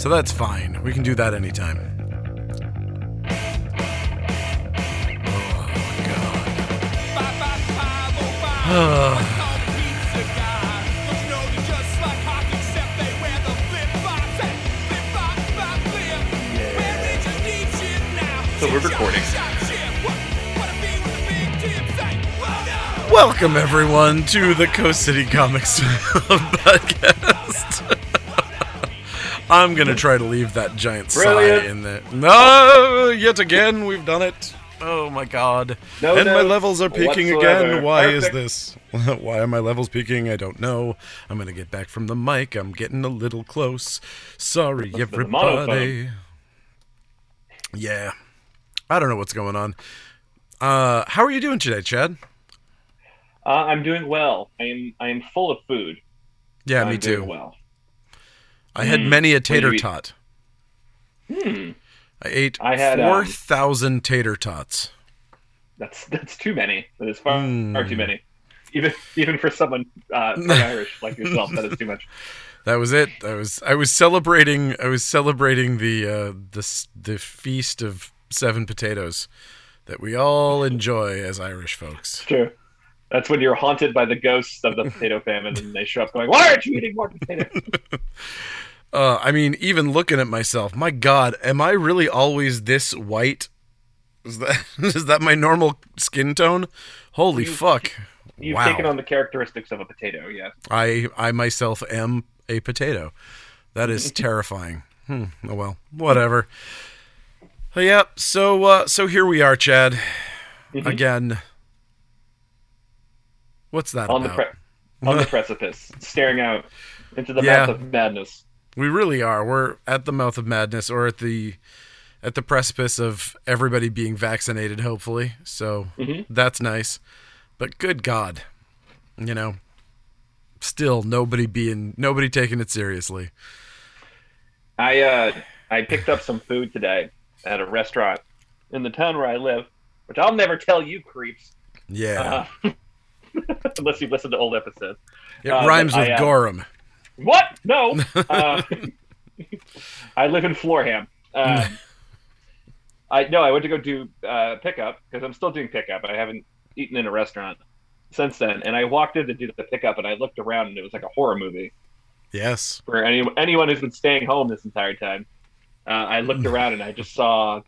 So that's fine. We can do that anytime. Oh, So we're recording. Welcome everyone to the Coast City Comics podcast. I'm gonna try to leave that giant sigh in there. No, yet again we've done it. Oh my god! No and my levels are peaking whatsoever. again. Why is this? Why are my levels peaking? I don't know. I'm gonna get back from the mic. I'm getting a little close. Sorry, everybody. Yeah, I don't know what's going on. Uh, how are you doing today, Chad? Uh, I'm doing well. I am. I am full of food. Yeah, I'm me doing too. Well. I had Mm. many a What did you tater tot. Hmm. I ate I had, um, four thousand tater tots. That's that's too many. That is far, Hmm. far too many. Even even for someone uh, Irish like yourself, that is too much. That was it. I was I was celebrating. I was celebrating the uh, the the feast of seven potatoes that we all enjoy as Irish folks. It's true. That's when you're haunted by the ghosts of the potato famine, and they show up going, "Why aren't you eating more potatoes?" Uh, I mean, even looking at myself, my God, am I really always this white? Is that is that my normal skin tone? Holy You- fuck! You've wow. taken on the characteristics of a potato. Yes. I I myself am a potato. That is terrifying. Hmm. Oh well, whatever. Yep. so uh, so here we are, Chad. Mhm. Again. What's that on the pre- on the precipice, staring out into the Yeah. mouth of madness. we really are. We're at the mouth of madness, or at the at the precipice of everybody being vaccinated. Hopefully, so Mhm. that's nice. But good God, you know, still nobody being nobody taking it seriously. I uh, I picked up some food today at a restaurant in the town where I live, which I'll never tell you creeps, Yeah, uh, unless you've listened to old episodes. it uh, rhymes with I, uh, Gorham. What? No. Uh, I live in Florham. Um, I no, I went to go do uh, pickup because I'm still doing pickup. I haven't eaten in a restaurant since then, and I walked in to do the pickup, and I looked around, and it was like a horror movie Yes. for any anyone who's been staying home this entire time. Uh, I looked around, and I just saw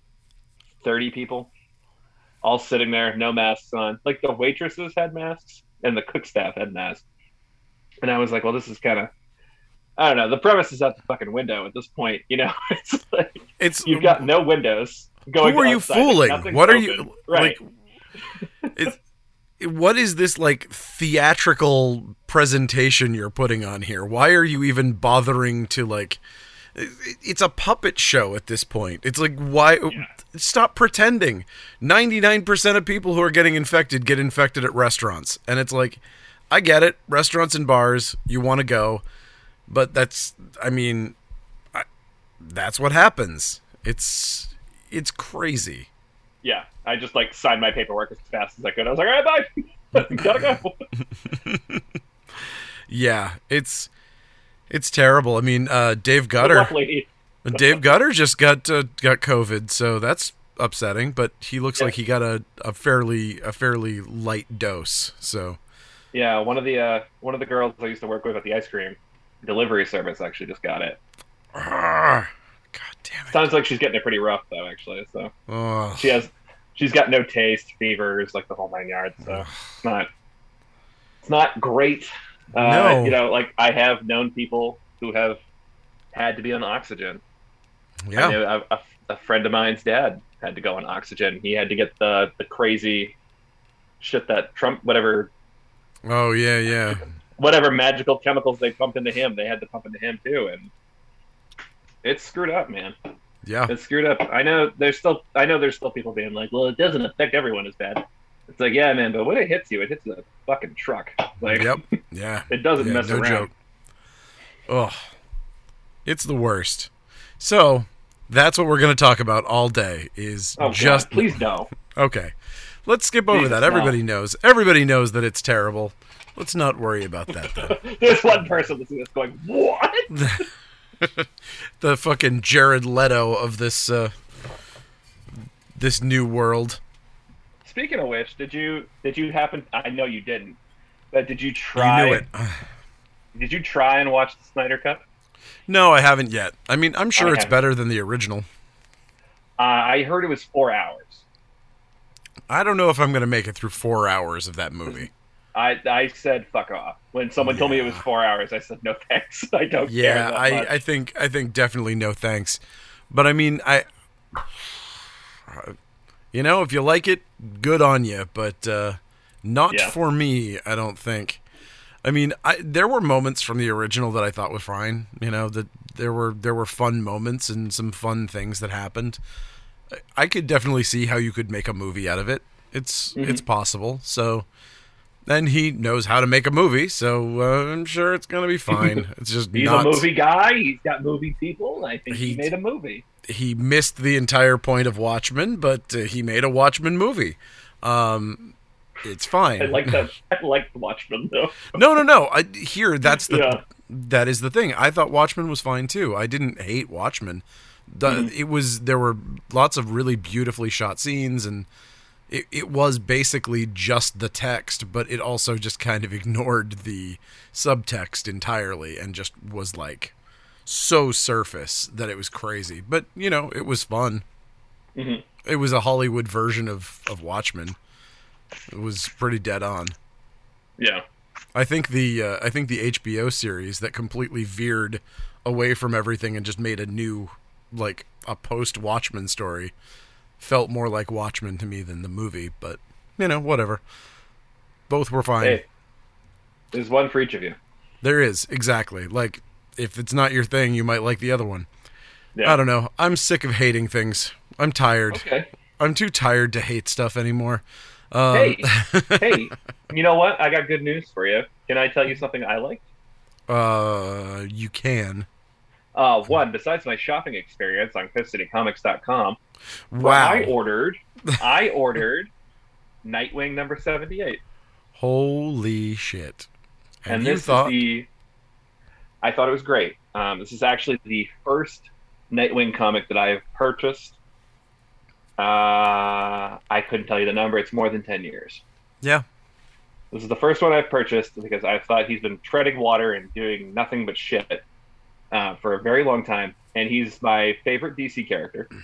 thirty people all sitting there, no masks on. Like the waitresses had masks, and the cook staff had masks, and I was like, well, this is kind of. I don't know. The premise is out the fucking window at this point. You know, it's like It's you've got no windows going. who are you fooling? What are open. you Right. like? It's, what is this like theatrical presentation you're putting on here? Why are you even bothering to like? It's a puppet show at this point. It's like why? Stop pretending. Ninety nine percent of people who are getting infected get infected at restaurants, and it's like, I get it. Restaurants and bars, you want to go, but that's. I mean, I, that's what happens. It's it's crazy. yeah, I just like signed my paperwork as fast as I could. I was like, all right, bye. Gotta go. Yeah, it's it's terrible. I mean, uh, Dave Gutter, luck, lady. Dave Gutter just got uh, got COVID, so that's upsetting. But he looks Yeah. like he got a, a fairly a fairly light dose. So Yeah, one of the uh, one of the girls I used to work with at the ice cream delivery service actually just got it. Arrgh. God damn it! Sounds like she's getting it pretty rough though, actually. So Oh, she has, she's got no taste, fevers, like the whole nine yards. So it's not, it's not great. Uh, No. You know, like I have known people who have had to be on oxygen. Yeah, a, a, a friend of mine's dad had to go on oxygen. He had to get the the crazy shit that Trump, whatever oh yeah, yeah. whatever magical chemicals they pumped into him, they had to pump into him too, and it's screwed up, man. Yeah, It's screwed up. I know there's still I know there's still people being like, well, it doesn't affect everyone as bad. It's like, yeah, man, but when it hits you, it hits a fucking truck. Like, yep, yeah. it doesn't yeah mess no around. joke. Oh, it's the worst. So that's what we're going to talk about all day. Is Oh, just God, please no. Okay. Let's skip over Jesus, that. no. Everybody knows. Everybody knows that it's terrible. Let's not worry about that then. There's one person listening that's going, what? the fucking Jared Leto of this uh, this new world. Speaking of which, did you did you happen? I know you didn't, but did you try? You knew it. Did you try and watch the Snyder Cut? No, I haven't yet. I mean, I'm sure I it's haven't. better than the original. Uh, I heard it was four hours. I don't know if I'm going to make it through four hours of that movie. I I said fuck off when someone told me it was four hours. I said no thanks. I don't care. Yeah, I. I think I think definitely no thanks. But I mean, I you know, if you like it, good on you, but uh not Yeah. for me, I don't think. I mean, I there were moments from the original that I thought were fine, you know, that there were there were fun moments and some fun things that happened. I- I could definitely see how you could make a movie out of it. It's Mm-hmm. it's possible. So and he knows how to make a movie, so uh, I'm sure it's gonna be fine. It's just He's not a movie guy. He's got movie people. I think he, He- made a movie. he missed the entire point of Watchmen, but uh, he made a Watchmen movie. Um, it's fine. I like that. I like Watchmen though. no, no, no. I, here, that's the Yeah. that is the thing. I thought Watchmen was fine too. I didn't hate Watchmen. The, Mm-hmm. It was there were lots of really beautifully shot scenes, and it, it was basically just the text, but it also just kind of ignored the subtext entirely and just was like so surface that it was crazy. But you know, it was fun. Mhm. It was a Hollywood version of of Watchmen. It was pretty dead on. Yeah. I think the uh, I think the HBO series that completely veered away from everything and just made a new like a post Watchmen story felt more like Watchmen to me than the movie, but you know, whatever. Both were fine. Hey, there's one for each of you. There is, exactly. Like if it's not your thing, you might like the other one. Yeah. I don't know. I'm sick of hating things. I'm tired. Okay. I'm too tired to hate stuff anymore. Um, Hey, hey. You know what? I got good news for you. Can I tell you something I liked? uh, you can. Uh, one, besides my shopping experience on CoastCityComics.com, Wow. I ordered, I ordered Nightwing number seventy-eight, Holy shit. And, and this thought is the. I thought it was great. Um, this is actually the first Nightwing comic that I have purchased. Uh, I couldn't tell you the number. It's more than ten years. Yeah. This is the first one I've purchased because I thought he's been treading water and doing nothing but shit uh, for a very long time, and he's my favorite DC character.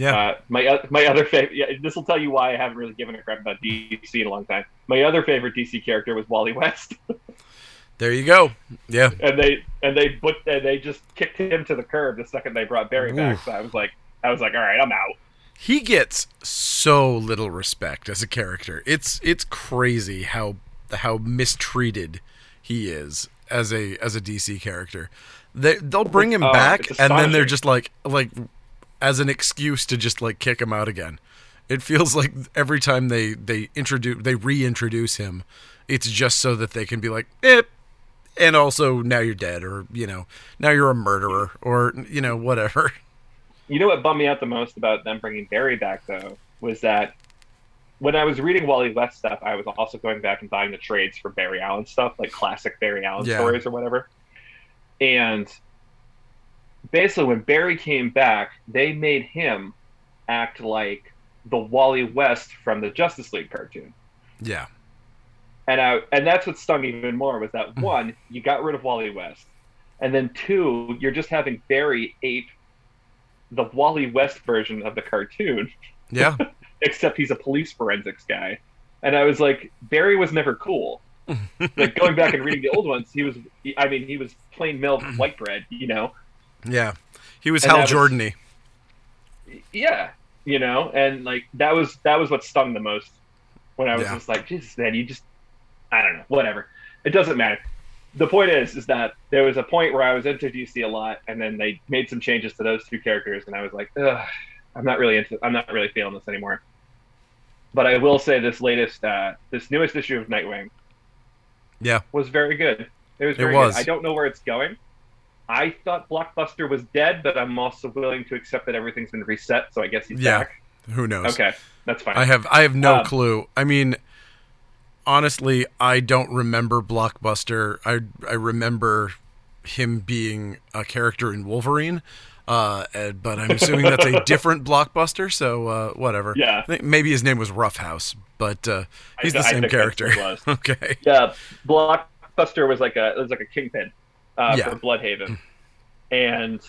Yeah. Uh, my my other favorite. Yeah, this will tell you why I haven't really given a crap about DC in a long time. My other favorite DC character was Wally West, There you go. Yeah. and they and they put and they just kicked him to the curb the second they brought Barry back. So I was like, I was like, all right, I'm out. He gets so little respect as a character. It's it's crazy how how mistreated he is as a as a DC character. They they'll bring him Oh, back and then they're just like like as an excuse to just like kick him out again. It feels like every time they they introduce they reintroduce him, it's just so that they can be like, eh, and also now you're dead, or you know, now you're a murderer, or you know, whatever. You know what bummed me out the most about them bringing Barry back though was that when I was reading Wally West stuff, I was also going back and buying the trades for Barry Allen stuff, like classic Barry Allen Yeah. stories or whatever. And basically, when Barry came back, they made him act like the Wally West from the Justice League cartoon. Yeah, And I, and that's what stung even more was that mm. one, you got rid of Wally West, and then two, you're just having Barry ape the Wally West version of the cartoon, yeah, except he's a police forensics guy. And I was like, Barry was never cool. like going back and reading the old ones, he was, I mean, he was plain milk white bread, you know. yeah. He was And Hal that was- Jordany. Yeah, you know, and like that was that was what stung the most when I was Yeah. just like, Jesus, man, you just, I don't know, whatever. It doesn't matter. The point is, is that there was a point where I was into DC a lot, and then they made some changes to those two characters, and I was like, Ugh, I'm not really into, I'm not really feeling this anymore. But I will say, this latest, uh, this newest issue of Nightwing Yeah, was very good. It was. It Very was. Good. I don't know where it's going. I thought Blockbuster was dead, but I'm also willing to accept that everything's been reset. So I guess he's Yeah. back. who knows? Okay, that's fine. I have I have no Um, clue. I mean, honestly, I don't remember Blockbuster. I I remember him being a character in Wolverine. Uh, and- but I'm assuming that's a different blockbuster, so uh, whatever. Yeah. Maybe his name was Roughhouse, but uh, he's I the same think that's character. what it was. okay. Yeah, Blockbuster was like a it was like a kingpin uh, Yeah. for Blüdhaven, and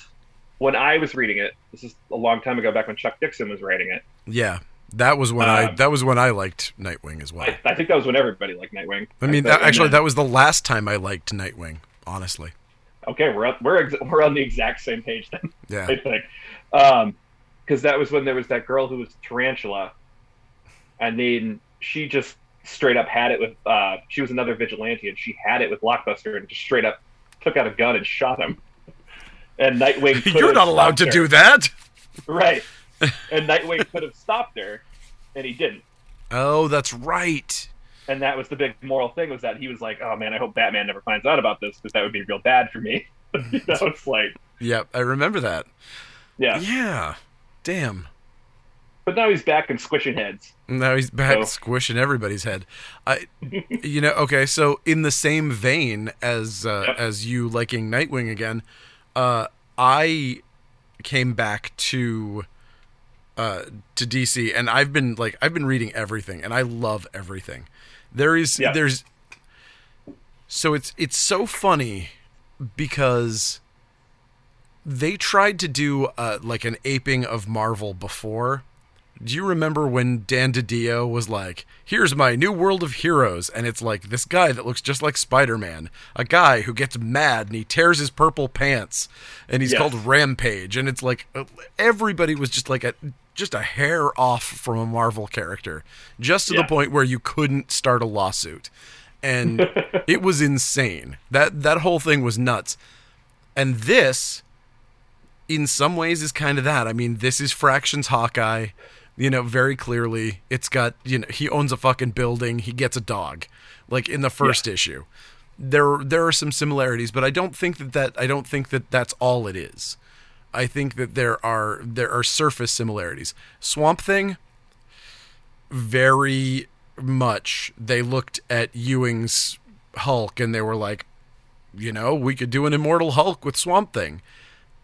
when I was reading it, this is a long time ago, back when Chuck Dixon was writing it. Yeah, that was when I Um, that was when I liked Nightwing as well. I, I think that was when everybody liked Nightwing. I mean, that, actually, that was the last time I liked Nightwing. Honestly, okay. We're up, we're ex- we're on the exact same page then. yeah, I think, um, because that was when there was that girl who was Tarantula, and then she just straight up had it with. Uh, she was another vigilante, and she had it with Blockbuster, and just straight up took out a gun and shot him. And Nightwing. you're not allowed to her. do that. Right. And Nightwing could have stopped her, and he didn't. Oh, that's right. And that was the big moral thing was that he was like, "Oh man, I hope Batman never finds out about this because that would be real bad for me." you know, it's like, Yep, I remember that. yeah. Yeah, damn. But now he's back and squishing heads. Now he's back So- squishing everybody's head. I, you know, okay. So in the same vein as uh, Yep. as you liking Nightwing again, uh, I came back to uh, to DC, and I've been like I've been reading everything, and I love everything. There is Yeah. there's so it's it's so funny because they tried to do uh, like an aping of Marvel before. Do you remember when Dan DiDio was like, "Here's my new world of heroes," and it's like this guy that looks just like Spider-Man, a guy who gets mad and he tears his purple pants, and he's Yes. called Rampage, and it's like uh, everybody was just like a just a hair off from a Marvel character, just to Yeah. the point where you couldn't start a lawsuit, and it was insane. That that whole thing was nuts, and this in some ways is kind of that. I mean, this is Fraction's Hawkeye, you know, very clearly. It's got, you know, he owns a fucking building, he gets a dog. Like in the first issue. There there are some similarities, but I don't think that that I don't think that that's all it is. I think that there are there are surface similarities. Swamp Thing very much they looked at Ewing's Hulk and they were like, you know, we could do an immortal Hulk with Swamp Thing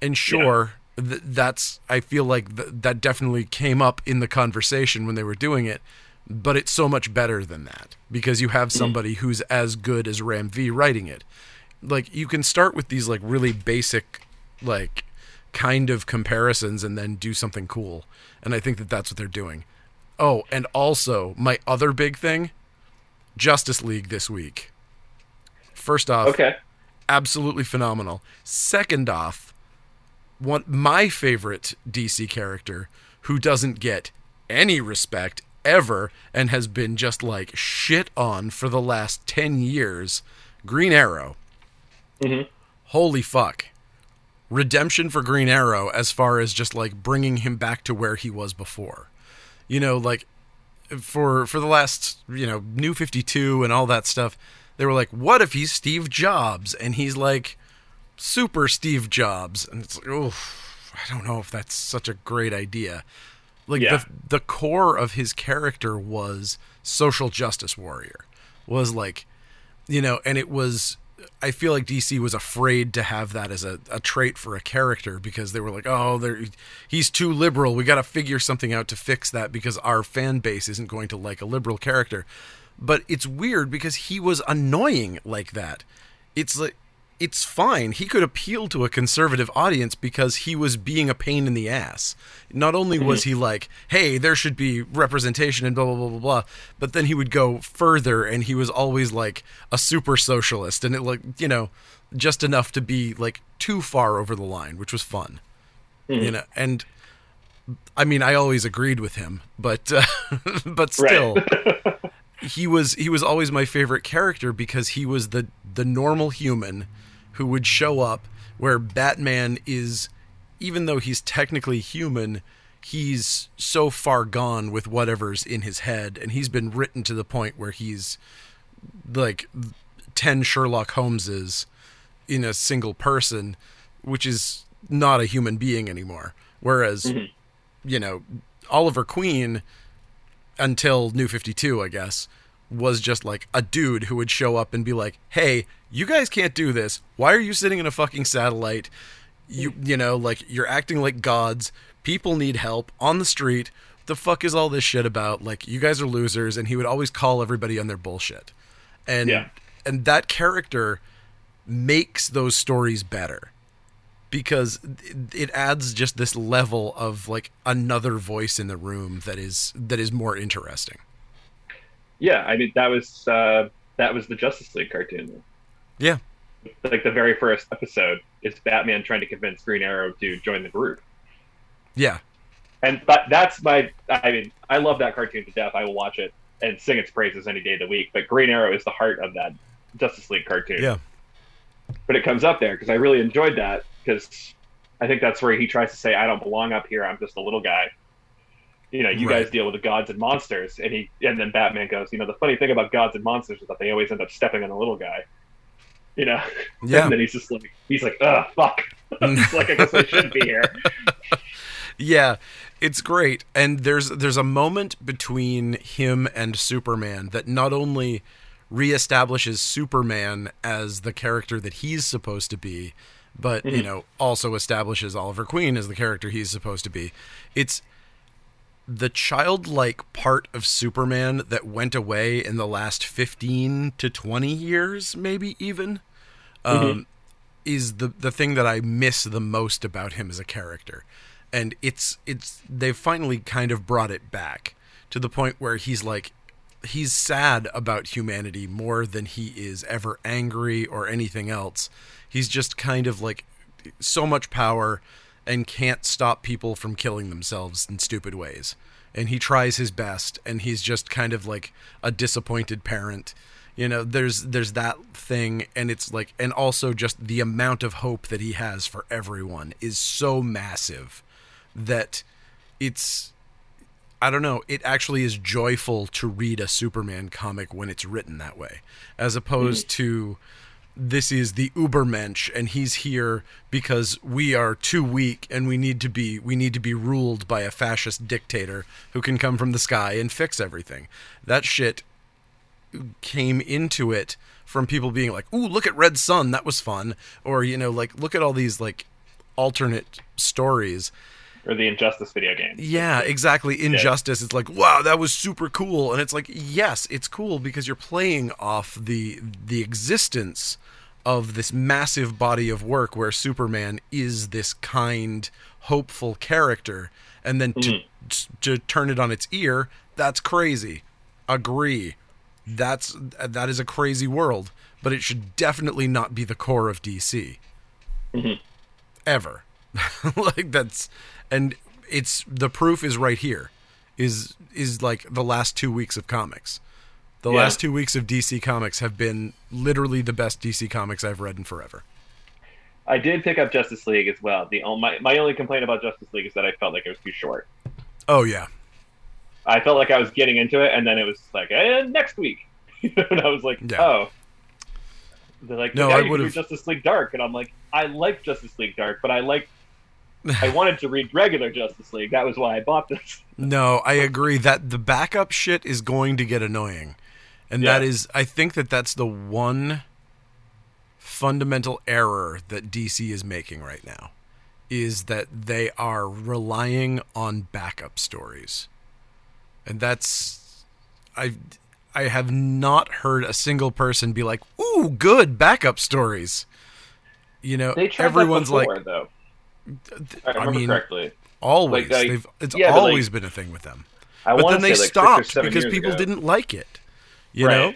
and sure th- that's i feel like th- that definitely came up in the conversation when they were doing it but it's so much better than that because you have mm. somebody who's as good as ram v writing it like you can start with these like really basic like kind of comparisons and then do something cool and i think that that's what they're doing oh and also my other big thing justice league this week first off Okay. absolutely phenomenal. Second off, one my favorite DC character who doesn't get any respect ever and has been just like shit on for the last 10 years, Green Arrow. Mhm. Holy fuck. Redemption for Green Arrow as far as just like bringing him back to where he was before. You know, like for for the last you know new 52 and all that stuff they were like what if he's steve jobs and he's like super steve jobs and it's like oh i don't know if that's such a great idea. Like Yeah. the the core of his character was social justice warrior was like you know and it was i feel like dc was afraid to have that as a, a trait for a character because they were like oh they're, he's too liberal. We got to figure something out to fix that because our fan base isn't going to like a liberal character. But it's weird because he was annoying like that. It's like it's fine. He could appeal to a conservative audience because he was being a pain in the ass. Not only was he like, "Hey, there should be representation and blah blah blah blah blah," but then he would go further, and he was always like a super socialist, and it like you know, just enough to be like too far over the line, which was fun. You know, and I mean, I always agreed with him, but uh, but still he was he was always my favorite character because he was the the normal human who would show up where Batman is even though he's technically human he's so far gone with whatever's in his head. And he's been written to the point where he's like 10 Sherlock Holmeses in a single person which is not a human being anymore. Whereas mm-hmm. you know Oliver Queen until New 52, I guess, was just like a dude who would show up and be like, "Hey, you guys can't do this. Why are you sitting in a fucking satellite? You you know, like you're acting like gods. People need help on the street. The fuck is all this shit about? Like you guys are losers." And he would always call everybody on their bullshit. And Yeah. and that character makes those stories better because it- it adds just this level of like another voice in the room that is that is more interesting. Yeah, I mean that was uh, that was the Justice League cartoon. Yeah. Like the very first episode is Batman trying to convince Green Arrow to join the group. Yeah. And but that's my I mean, I love that cartoon to death. I will watch it and sing its praises any day of the week. But Green Arrow is the heart of that Justice League cartoon. Yeah. But it comes up there because I really enjoyed that because I think that's where he tries to say, I don't belong up here, I'm just a little guy. You know, you Right. guys deal with the gods and monsters and he and then Batman goes, you know, the funny thing about gods and monsters is that they always end up stepping on the little guy. You know? Yeah. and then he's just like he's like, ugh, fuck. it's like I guess I shouldn't be here. Yeah, it's great. And there's there's a moment between him and Superman that not only reestablishes Superman as the character that he's supposed to be, but you Mhm. know, also establishes Oliver Queen as the character he's supposed to be. It's the childlike part of Superman that went away in the last 15 to 20 years, maybe even, um, is the the thing that I miss the most about him as a character. And it's it's they've finally kind of brought it back to the point where he's like he's sad about humanity more than he is ever angry or anything else. He's just kind of like so much power and can't stop people from killing themselves in stupid ways. And he tries his best and he's just kind of like a disappointed parent. You know, there's there's that thing and it's like and also just the amount of hope that he has for everyone is so massive that it's I don't know, it actually is joyful to read a Superman comic when it's written that way as opposed mm. to this is the Ubermensch and he's here because we are too weak and we need to be we need to be ruled by a fascist dictator who can come from the sky and fix everything. That shit came into it from people being like, "Ooh, look at Red Sun, that was fun," or you know, like look at all these like alternate stories. Or the Injustice video game. Yeah, exactly. Injustice. It's like, wow, that was super cool, and it's like, yes, it's cool because you're playing off the the existence of this massive body of work where Superman is this kind, hopeful character, and then to to turn it on its ear, that's crazy. Agree. That's that is a crazy world, but it should definitely not be the core of DC. Mhm. Ever. like that's and it's the proof is right here. Is is like the last 2 weeks of comics. The Yeah. last 2 weeks of DC comics have been literally the best DC comics I've read in forever. I did pick up Justice League as well. The my my only complaint about Justice League is that I felt like it was too short. Oh yeah. I felt like I was getting into it, and then it was like, eh, next week, and I was like, Yeah. oh. They're like, No, I would would've- Justice League Dark, and I'm like, I like Justice League Dark, but I like, I wanted to read regular Justice League. That was why I bought this. No, I agree that the backup shit is going to get annoying. And Yeah. that is I think that that's the one fundamental error that DC is making right now is that they are relying on backup stories. And that's I I have not heard a single person be like, "Ooh, good backup stories." You know, everyone's before, like though. I I mean, correctly. always like, like- they've it's yeah, but, like, always been a thing with them I but then they say like six or stopped because people ago. didn't like it. You Right. know,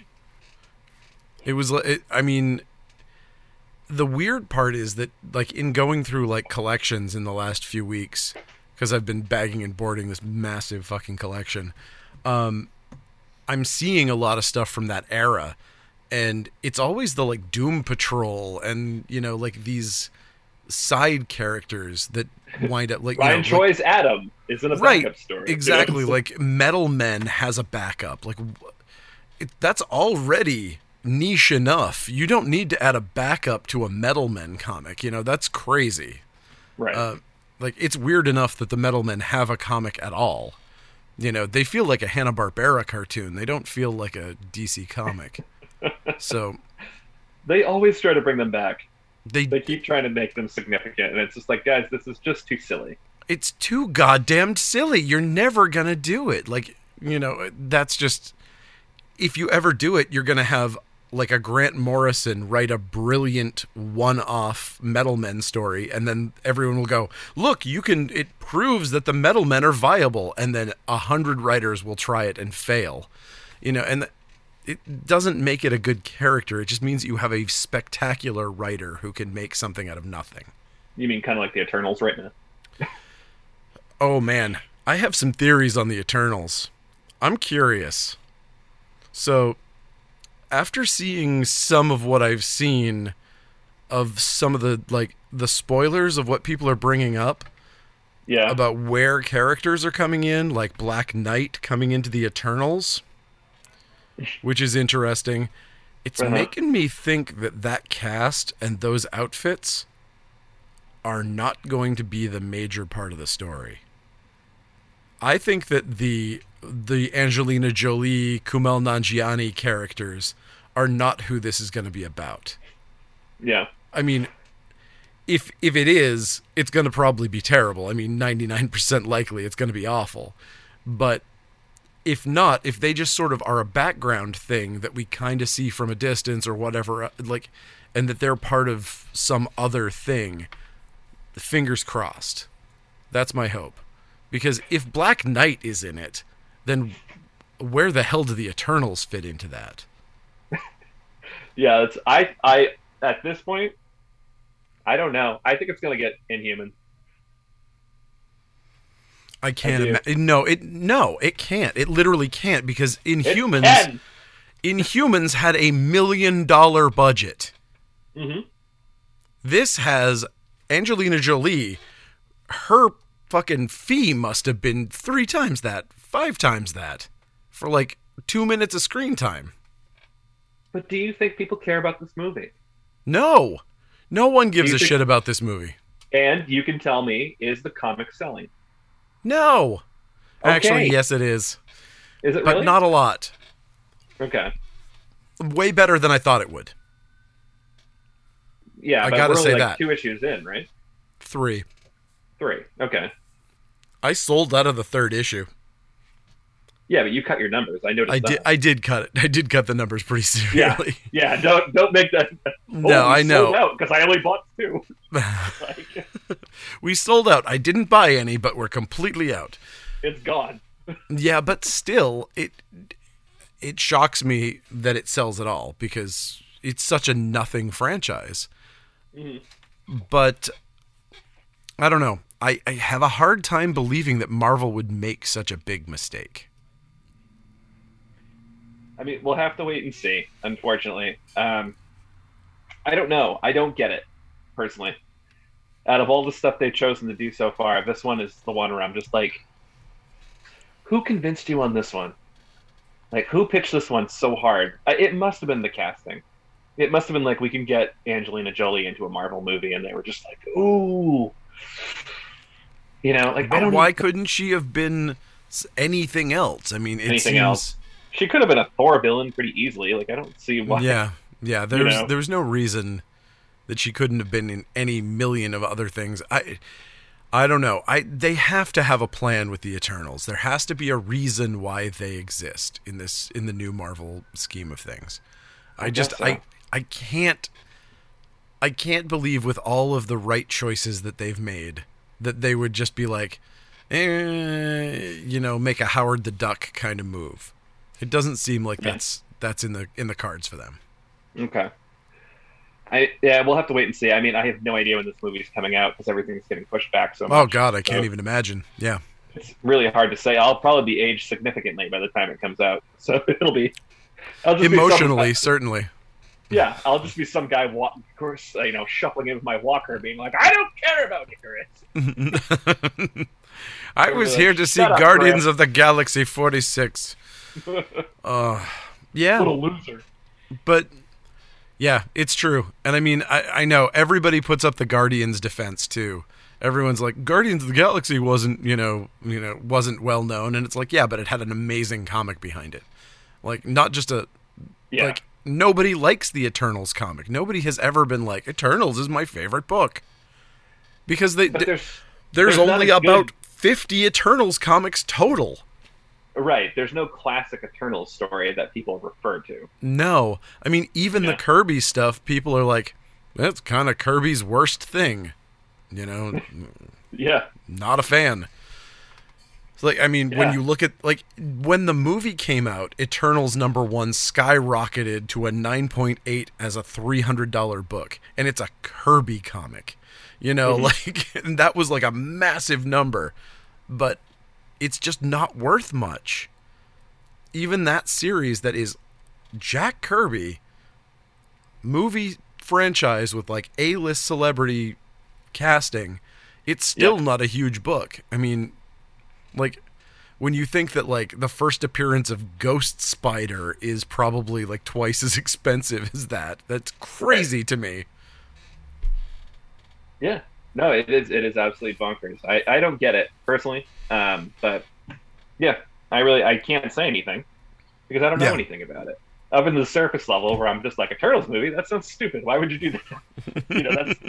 it was. li- It, I mean, the weird part is that, like, in going through like collections in the last few weeks, because I've been bagging and boarding this massive fucking collection, um, I'm seeing a lot of stuff from that era, and it's always the like Doom Patrol and you know like these side characters that wind up like you know, Ryan like- Adam is in a Right, backup story. Exactly. You know? Like Metal Men has a backup. Like wh- it, that's already niche enough. You don't need to add a backup to a Metal Men comic. You know, that's crazy. right. Uh, like it's weird enough that the Metal Men have a comic at all. You know, they feel like a Hanna Barbera cartoon. They don't feel like a DC comic. so They always try to bring them back. they They keep trying to make them significant, and it's just like, guys, this is just too silly. it's too goddamn silly. You're never gonna do it. Like, you know, that's just if you ever do it, you're gonna have like a Grant Morrison write a brilliant one-off Metal Men story, and then everyone will go, "Look, you can." It proves that the Metal Men are viable, and then a hundred writers will try it and fail. You know, and it doesn't make it a good character. It just means you have a spectacular writer who can make something out of nothing. You mean kind of like the Eternals right now? Oh man, I have some theories on the Eternals. I'm curious. So, after seeing some of what I've seen of some of the like the spoilers of what people are bringing up Yeah. about where characters are coming in, like Black Knight coming into the Eternals, which is interesting. It's Uh-huh. making me think that that cast and those outfits are not going to be the major part of the story. I think that the the Angelina Jolie, Kumail Nanjiani characters are not who this is going to be about. yeah. I mean, if if it is, it's going to probably be terrible. I mean, 99% likely it's going to be awful. But if not, if they just sort of are a background thing that we kind of see from a distance or whatever uh, like and that they're part of some other thing, fingers crossed. That's my hope. Because if Black Knight is in it, then where the hell do the Eternals fit into that? Yeah, it's I I at this point, I don't know. I think it's gonna get Inhuman. I can't do. imagine. No, it no, it can't. It literally can't because Inhumans! Inhumans had a million dollar budget. Mhm. This has Angelina Jolie. Her fucking fee must have been three times that, five times that, for like two minutes of screen time. But do you think people care about this movie? No, no one gives a think- shit about this movie. And you can tell me, is the comic selling? No, actually, yes, it is, Is it but really? not a lot. Okay. Way better than I thought it would. Yeah, I but gotta say like that. two issues in, right? Three. Three. Okay. I sold out of the third issue. Yeah, but you cut your numbers. I noticed. I did. that. I did cut it. I did cut the numbers pretty seriously. Yeah. Yeah, don't don't make that. No, I know. because I only bought two. Like, we sold out. I didn't buy any, but we're completely out. it's gone. Yeah, but still, it it shocks me that it sells at all because it's such a nothing franchise. Mhm. But I don't know. I, I have a hard time believing that Marvel would make such a big mistake. I mean, we'll have to wait and see. Unfortunately, um, I don't know. I don't get it personally. Out of all the stuff they've chosen to do so far, this one is the one where I'm just like, who convinced you on this one? Like, who pitched this one so hard? It must have been the casting. It must have been like we can get Angelina Jolie into a Marvel movie, and they were just like, ooh, you know, like But why even- couldn't she have been anything else? I mean, it Anything seems, else. She could have been a Thor villain pretty easily. Like I don't see why. Yeah, yeah. There's know? there's no reason that she couldn't have been in any million of other things. I I don't know. I they have to have a plan with the Eternals. There has to be a reason why they exist in this in the new Marvel scheme of things. I, I just so. I I can't I can't believe with all of the right choices that they've made that they would just be like eh, you know, make a Howard the Duck kind of move. It doesn't seem like Yeah. that's that's in the in the cards for them. Okay. I yeah, we'll have to wait and see. I mean, I have no idea when this movie's coming out because everything's getting pushed back so much. Oh God, I can't So even imagine. Yeah, It's really hard to say. I'll probably be aged significantly by the time it comes out, so it'll be. I'll just be emotionally, certainly. Yeah, I'll just be some guy, wa- of course, you know, shuffling in with my walker, being like, "I don't care about Ikaris." I was like, here to see up, Guardians Graham." of the Galaxy 46. Uh, yeah, Little loser. but Yeah, it's true. And I mean, I, I know everybody puts up the Guardians defense too. Everyone's like, Guardians of the Galaxy wasn't, you know, you know, wasn't well known, and it's like, yeah, but it had an amazing comic behind it. Like, not just a, Yeah. like, nobody likes the Eternals comic. Nobody has ever been like, Eternals is my favorite book, because they there's, there's there's only a good- about fifty Eternals comics total. right. There's no classic Eternals story that people refer to. No, I mean even the Kirby stuff, people are like, that's kind of Kirby's worst thing. You know, Yeah. not a fan. It's like I mean, when you look at like when the movie came out, Eternals number one skyrocketed to a nine point eight as a three hundred dollar book, and it's a Kirby comic. You know, mm-hmm. like and that was like a massive number, but it's just not worth much. Even that series that is Jack Kirby movie franchise with like A list celebrity casting, it's still Yeah. not a huge book. I mean, like when you think that like the first appearance of Ghost Spider is probably like twice as expensive as that, that's crazy to me. Yeah. No, it is it is absolutely bonkers. I, I don't get it personally. Um, but yeah, I really I can't say anything because I don't know Yeah. anything about it. Up in the surface level where I'm just like Eternals movie, that sounds stupid. Why would you do that? you know, that's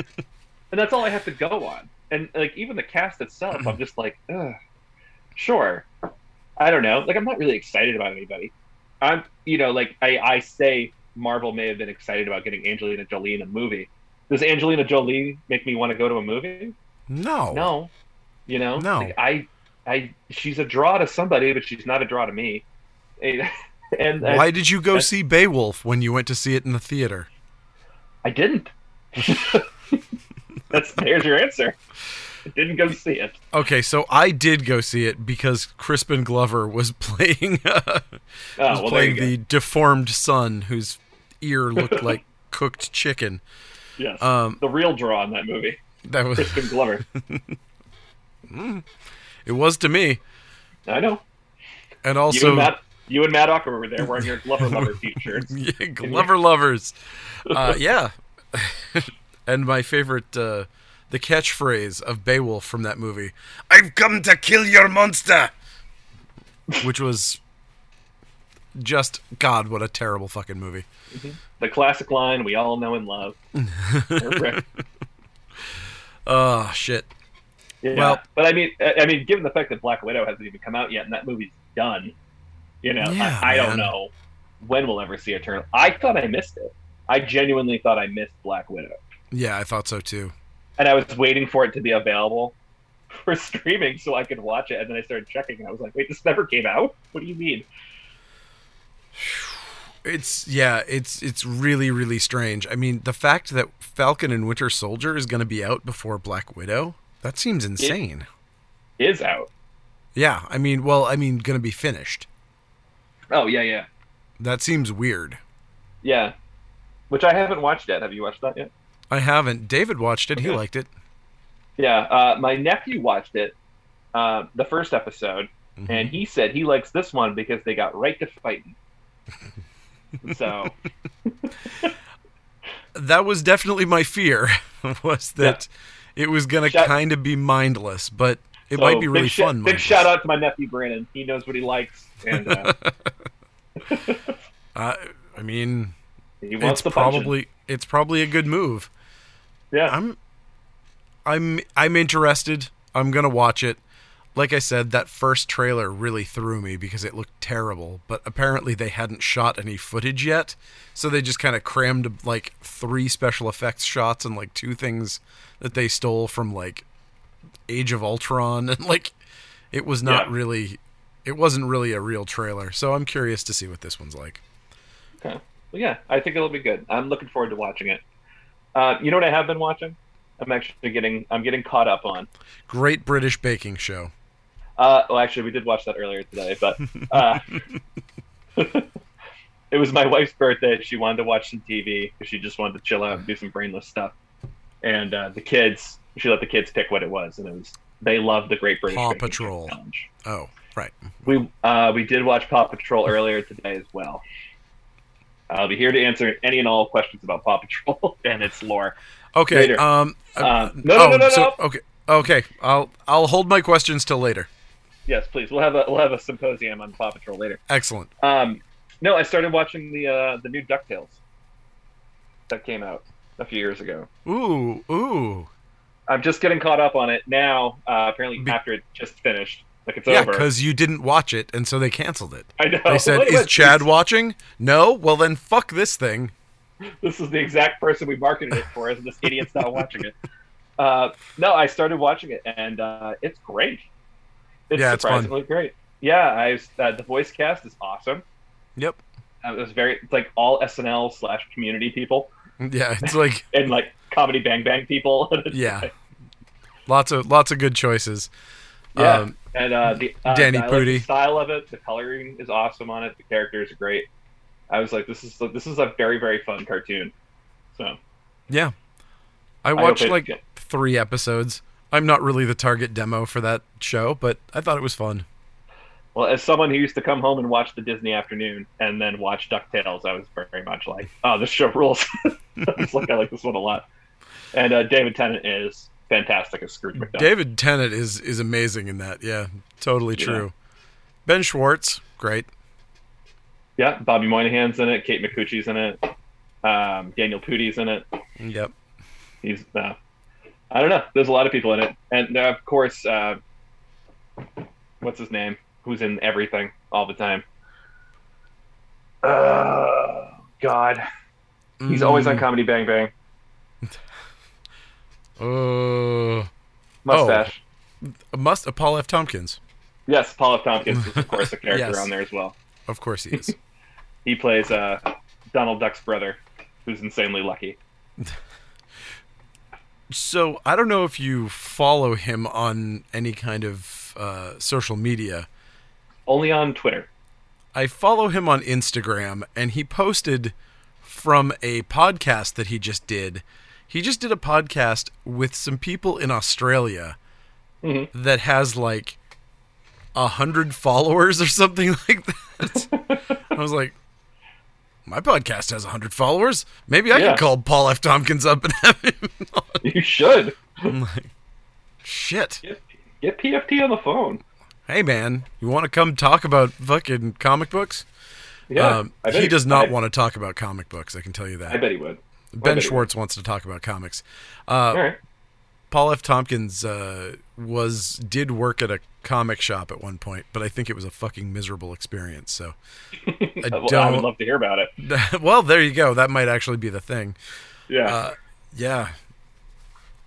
and that's all I have to go on. And like even the cast itself, I'm just like, Ugh, sure. I don't know. Like I'm not really excited about anybody. I'm you know, like I, I say Marvel may have been excited about getting Angelina Jolie in a movie. Does Angelina Jolie make me want to go to a movie? No. No. You know? No. Like, I I she's a draw to somebody, but she's not a draw to me. And, and Why I, did you go that's- see Beowulf when you went to see it in the theater? I didn't. That's there's your answer. Didn't go see it. Okay, so I did go see it because Crispin Glover was playing uh, Oh, was well, playing you the deformed son whose ear looked like cooked chicken. Yes. Um, the real draw in that movie. that was Crispin Glover. it was to me, I know. and you also and Matt you and Matt Ocker were there wearing your Glover Lover t-shirts. yeah, Glover lovers. Uh, yeah, and my favorite, uh, the catchphrase of Beowulf from that movie: "I've come to kill your monster," which was just God, what a terrible fucking movie. Mm-hmm. The classic line we all know and love. Oh shit. Yeah, Well- but I mean, I I mean, given the fact that Black Widow hasn't even come out yet and that movie's done, you know, Yeah, I, I don't know when we'll ever see Eternal. I thought I missed it. I genuinely thought I missed Black Widow, Yeah, I thought so too. And I was waiting for it to be available for streaming so I could watch it. And then I started checking, and I was like, "Wait, this never came out? What do you mean?" It's yeah, it's it's really really strange. I mean, the fact that Falcon and Winter Soldier is going to be out before Black Widow, that seems insane. Is out. yeah, I mean, well, I mean, going to be finished. Oh yeah, yeah, That seems weird. yeah. Which I haven't watched yet. Have you watched that yet? I haven't. David watched it. He liked it. Yeah, uh, my nephew watched it, uh, the first episode, Mhm. and he said he likes this one because they got right to fighting. so That was definitely my fear. Was that it was going to kind of be mindless, but it so might be really big sh- fun. Big shout out to my nephew Brandon. He knows what he likes, and uh, I mean, he wants it's probably it's probably a good move. Yeah. I'm I'm I'm interested. I'm gonna watch it. Like I said, that first trailer really threw me because it looked terrible. But apparently they hadn't shot any footage yet, so they just kind of crammed like three special effects shots and like two things that they stole from like Age of Ultron, and like it was not Yeah. really, it wasn't really a real trailer. So I'm curious to see what this one's like. Okay. Well, yeah, I think it'll be good. I'm looking forward to watching it. Uh, you know what I have been watching? I'm actually getting I'm getting caught up on. Great British Baking Show. Uh, well, actually, we did watch that earlier today, but uh, it was my wife's birthday. She wanted to watch some TV because she just wanted to chill out and do some brainless stuff. And uh, the kids, she let the kids pick what it was, and it was they loved the Great British Paw Baking Show Patrol. Challenge. Oh, right. We uh, we did watch Paw Patrol earlier today as well. I'll be here to answer any and all questions about Paw Patrol and its lore. Okay. Later. Um. Uh, no, no, no, no, so- no. Okay. Okay. I'll I'll hold my questions till later. Yes, please. We'll have a we'll have a symposium on Paw Patrol later. Excellent. Um, no, I started watching the uh, the new Ducktales that came out a few years ago. Ooh. Ooh. I'm just getting caught up on it now. Uh, apparently, Be- after it just finished, like it's Yeah, over. because you didn't watch it, and so they canceled it. I know. They said, "Is Chad watching?" No. Well, then fuck this thing. This is the exact person we marketed it for, and this idiot's not watching it. Uh, no, I started watching it, and uh, it's great. It's Yeah, it's surprisingly great. Yeah, I uh, the voice cast is awesome. Yep. Uh, it was very it's like all SNL slash Community people Yeah, it's like and like comedy Bang Bang people. yeah, lots of lots of good choices. Yeah. Um, and uh, the uh, Danny I like the style of it, the coloring is awesome on it. The characters are great. I was like, this is this is a very very fun cartoon. So yeah, I watched it- like three episodes. I'm not really the target demo for that show, but I thought it was fun. Well, as someone who used to come home and watch the Disney afternoon and then watch DuckTales, I was very much like, oh, this show rules. I was like, I like this one a lot. And uh, David Tennant is fantastic as Scrooge McDuck. David Tennant is is amazing in that. Yeah, totally Yeah. true. Ben Schwartz, great. yeah, Bobby Moynihan's in it. Kate Micucci's in it. Um, Daniel Pudi's in it. Yep. He's, uh, I don't know. There's a lot of people in it. And uh, of course, uh, what's his name? Who's in everything all the time? Uh, God. He's always on Mm, Comedy Bang Bang. Uh, Mustache. must uh, Paul F. Tompkins. Yes, Paul F. Tompkins is of course a character Yes. on there as well. Of course he is. He plays uh, Donald Duck's brother, who's insanely lucky. so I don't know if you follow him on any kind of uh, social media. Only on Twitter. I follow him on Instagram, and he posted from a podcast that he just did. He just did a podcast with some people in Australia Mhm. that has like a hundred followers or something like that. I was like, my podcast has a hundred followers. Maybe I Yeah. can call Paul F. Tompkins up and have him. on." You should I'm like, shit. get, get PFT on the phone. Hey man, you want to come talk about fucking comic books? Yeah, um, he does not I, want to talk about comic books. I can tell you that. I bet he would. Ben Schwartz wants to talk about comics. Uh, right. Paul F. Tompkins uh, was did work at a comic shop at one point, but I think it was a fucking miserable experience. So I Well, don't. would love to hear about it. well, there you go. That might actually be the thing. Yeah. Uh, yeah,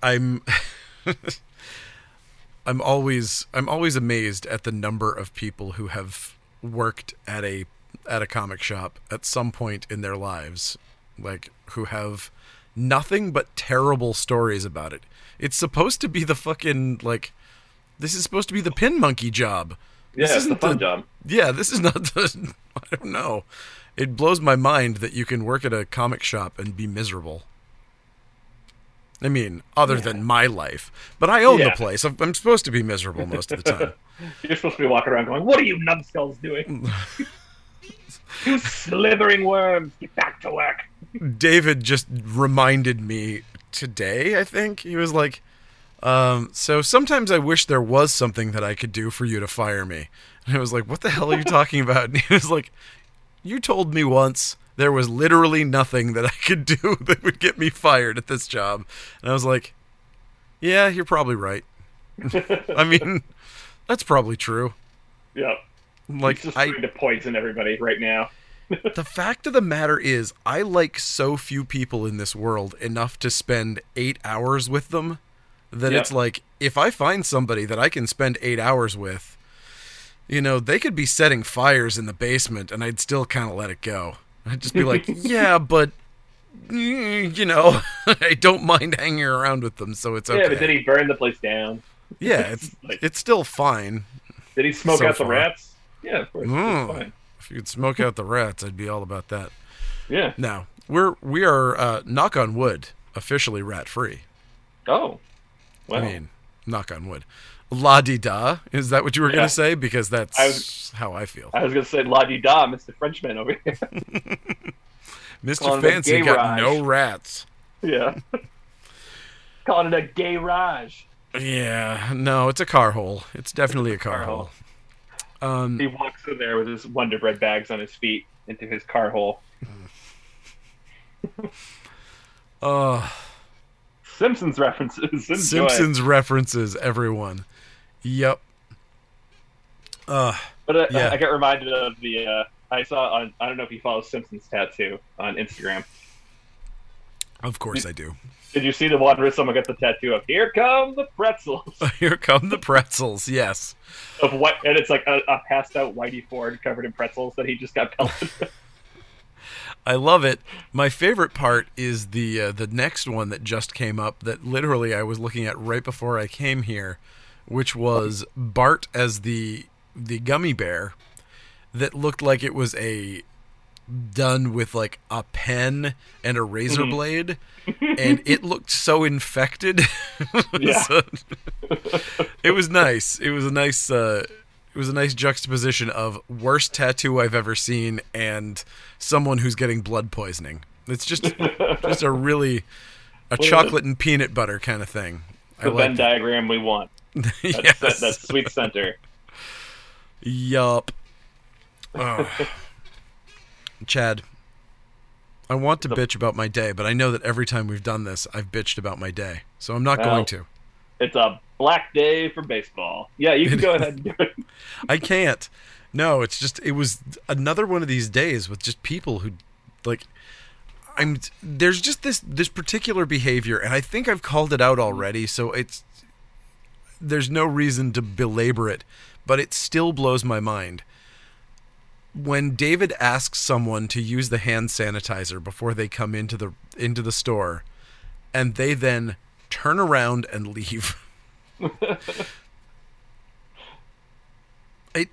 I'm. I'm always I'm always amazed at the number of people who have worked at a at a comic shop at some point in their lives, like who have nothing but terrible stories about it. It's supposed to be the fucking like this is supposed to be the pin monkey job. yeah, this it's a isn't fun the- job. Yeah, this is not the I don't know. It blows my mind that you can work at a comic shop and be miserable. I mean, other than my life, but I own the place. I'm, I'm supposed to be miserable most of the time. You're supposed to be walking around going, "What are you numbskulls doing? you slithering worms! Get back to work!" David just reminded me today, I think. He was like, um, so sometimes I wish there was something that I could do for you to fire me. And I was like, what the hell are you talking about? And he was like, you told me once there was literally nothing that I could do that would get me fired at this job. And I was like, yeah, you're probably right. I mean, that's probably true. Yeah, Like, He's just I, trying to poison everybody right now. The fact of the matter is, I like so few people in this world enough to spend eight hours with them that it's like, if I find somebody that I can spend eight hours with, you know, they could be setting fires in the basement and I'd still kind of let it go. I'd just be like, yeah, but, you know, I don't mind hanging around with them, so it's okay. Yeah, but did he burn the place down? Yeah, it's, Like- it's still fine. Did he smoke So out the rats? Yeah, of course. Mm. It's. If you could smoke out the rats, I'd be all about that. Yeah. Now we're we are uh, knock on wood officially rat free. Oh. Well, I mean, knock on wood. La di da. Is that what you were Yeah. gonna say? Because that's I was- how I feel. I was gonna say la di da, Mr. Frenchman over here. Mr. calling Fancy got garage. no rats. yeah. Calling it a gay raj. Yeah, no, it's a car hole. It's definitely a car car hole. Um, He walks in there with his Wonder Bread bags on his feet into his car hole. uh, Simpsons references. Enjoy. Simpsons references, everyone. Yep. Uh, But uh, Yeah. I got reminded of the uh, I saw on I don't know if you follow Simpsons tattoo on Instagram. of course I do. Did you see the one where someone got the tattoo of "Here come the pretzels" Here come the pretzels. Yes. of what, and it's like a, a passed out Whitey Ford covered in pretzels that he just got pelted. I love it. My favorite part is the uh, the next one that just came up that literally I was looking at right before I came here, which was Bart as the the gummy bear that looked like it was a done with like a pen and a razor Mhm. blade and it looked so infected. So- it was nice. It was a nice uh it was a nice juxtaposition of worst tattoo I've ever seen and someone who's getting blood poisoning. It's just just a really a chocolate and peanut butter kind of thing. I the Venn like diagram we want. That's, yes. that, that's sweet center. Yup. Oh. Chad, I want to bitch about my day, but I know that every time we've done this, I've bitched about my day. So I'm not Well, going to. It's a black day for baseball. Yeah, you can go ahead and do it. I can't. No, it's just it was another one of these days with just people who like I'm there's just this this particular behavior and I think I've called it out already, so it's there's no reason to belabor it, but it still blows my mind. When David asks someone to use the hand sanitizer before they come into the into the store and they then turn around and leave. I,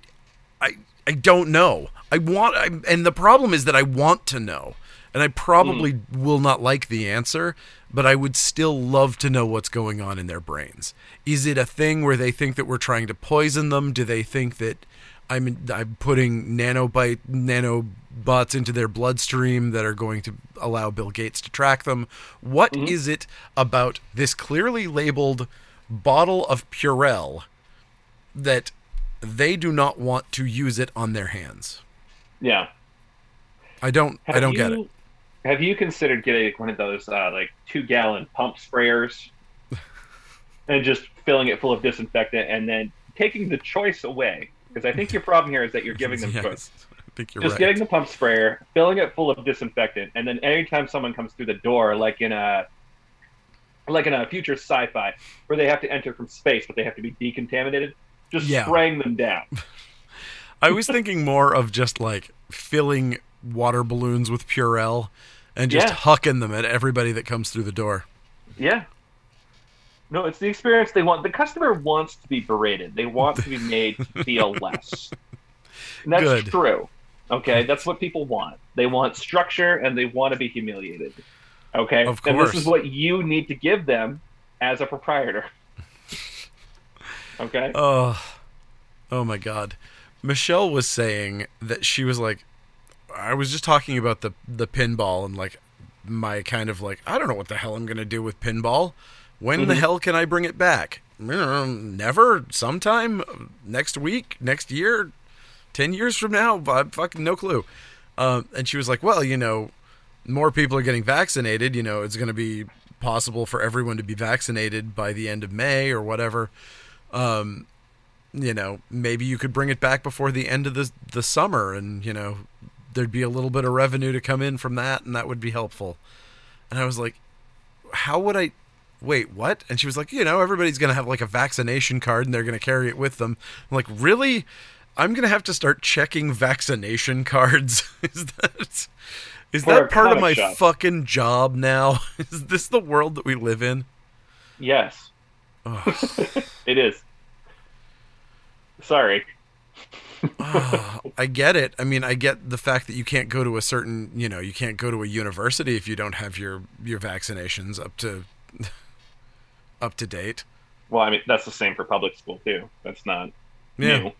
I, I don't know. I want, I, and the problem is that I want to know, and I probably hmm. will not like the answer, but I would still love to know what's going on in their brains. Is it a thing where they think that we're trying to poison them? Do they think that I'm I'm putting nanobite nanobots into their bloodstream that are going to allow Bill Gates to track them? What is it about this clearly labeled bottle of Purell that they do not want to use it on their hands? Yeah. I don't I don't get it. Have you considered getting one of those uh, like two gallon pump sprayers and just filling it full of disinfectant and then taking the choice away? Because I think your problem here is that you're giving them Yes, choice. I think you're Just right. getting the pump sprayer, filling it full of disinfectant, and then anytime someone comes through the door, like in a like in a future sci-fi where they have to enter from space but they have to be decontaminated, just Yeah. spraying them down. I was thinking more of just like filling water balloons with Purell and just Yeah. hucking them at everybody that comes through the door. Yeah. No, it's the experience they want. The customer wants to be berated. They want to be made to feel less. And that's Good. true. Okay, that's what people want. They want structure and they want to be humiliated. Okay, Of course. and this is what you need to give them as a proprietor. Okay. Oh, oh my God. Michelle was saying that she was like, I was just talking about the the pinball and like my kind of like I don't know what the hell I'm gonna do with pinball. When the Mhm. hell can I bring it back? Mm, Never. Sometime next week, next year, ten years from now. I fucking no clue. Um, and she was like, well, you know, more people are getting vaccinated. You know, it's going to be possible for everyone to be vaccinated by the end of May or whatever. Um, you know, maybe you could bring it back before the end of the the summer, and you know, there'd be a little bit of revenue to come in from that, and that would be helpful. And I was like, how would I? Wait, what? And she was like, you know, everybody's gonna have like a vaccination card, and they're gonna carry it with them. I'm like, really? I'm gonna have to start checking vaccination cards. is that is For that part of my shop. fucking job now? is this the world that we live in? Yes, Ugh. it is. Sorry. Ah, I get it. I mean, I get the fact that you can't go to a certain, you know, you can't go to a university if you don't have your your vaccinations up to up to date. Well, I mean that's the same for public school too. That's not Yeah. new.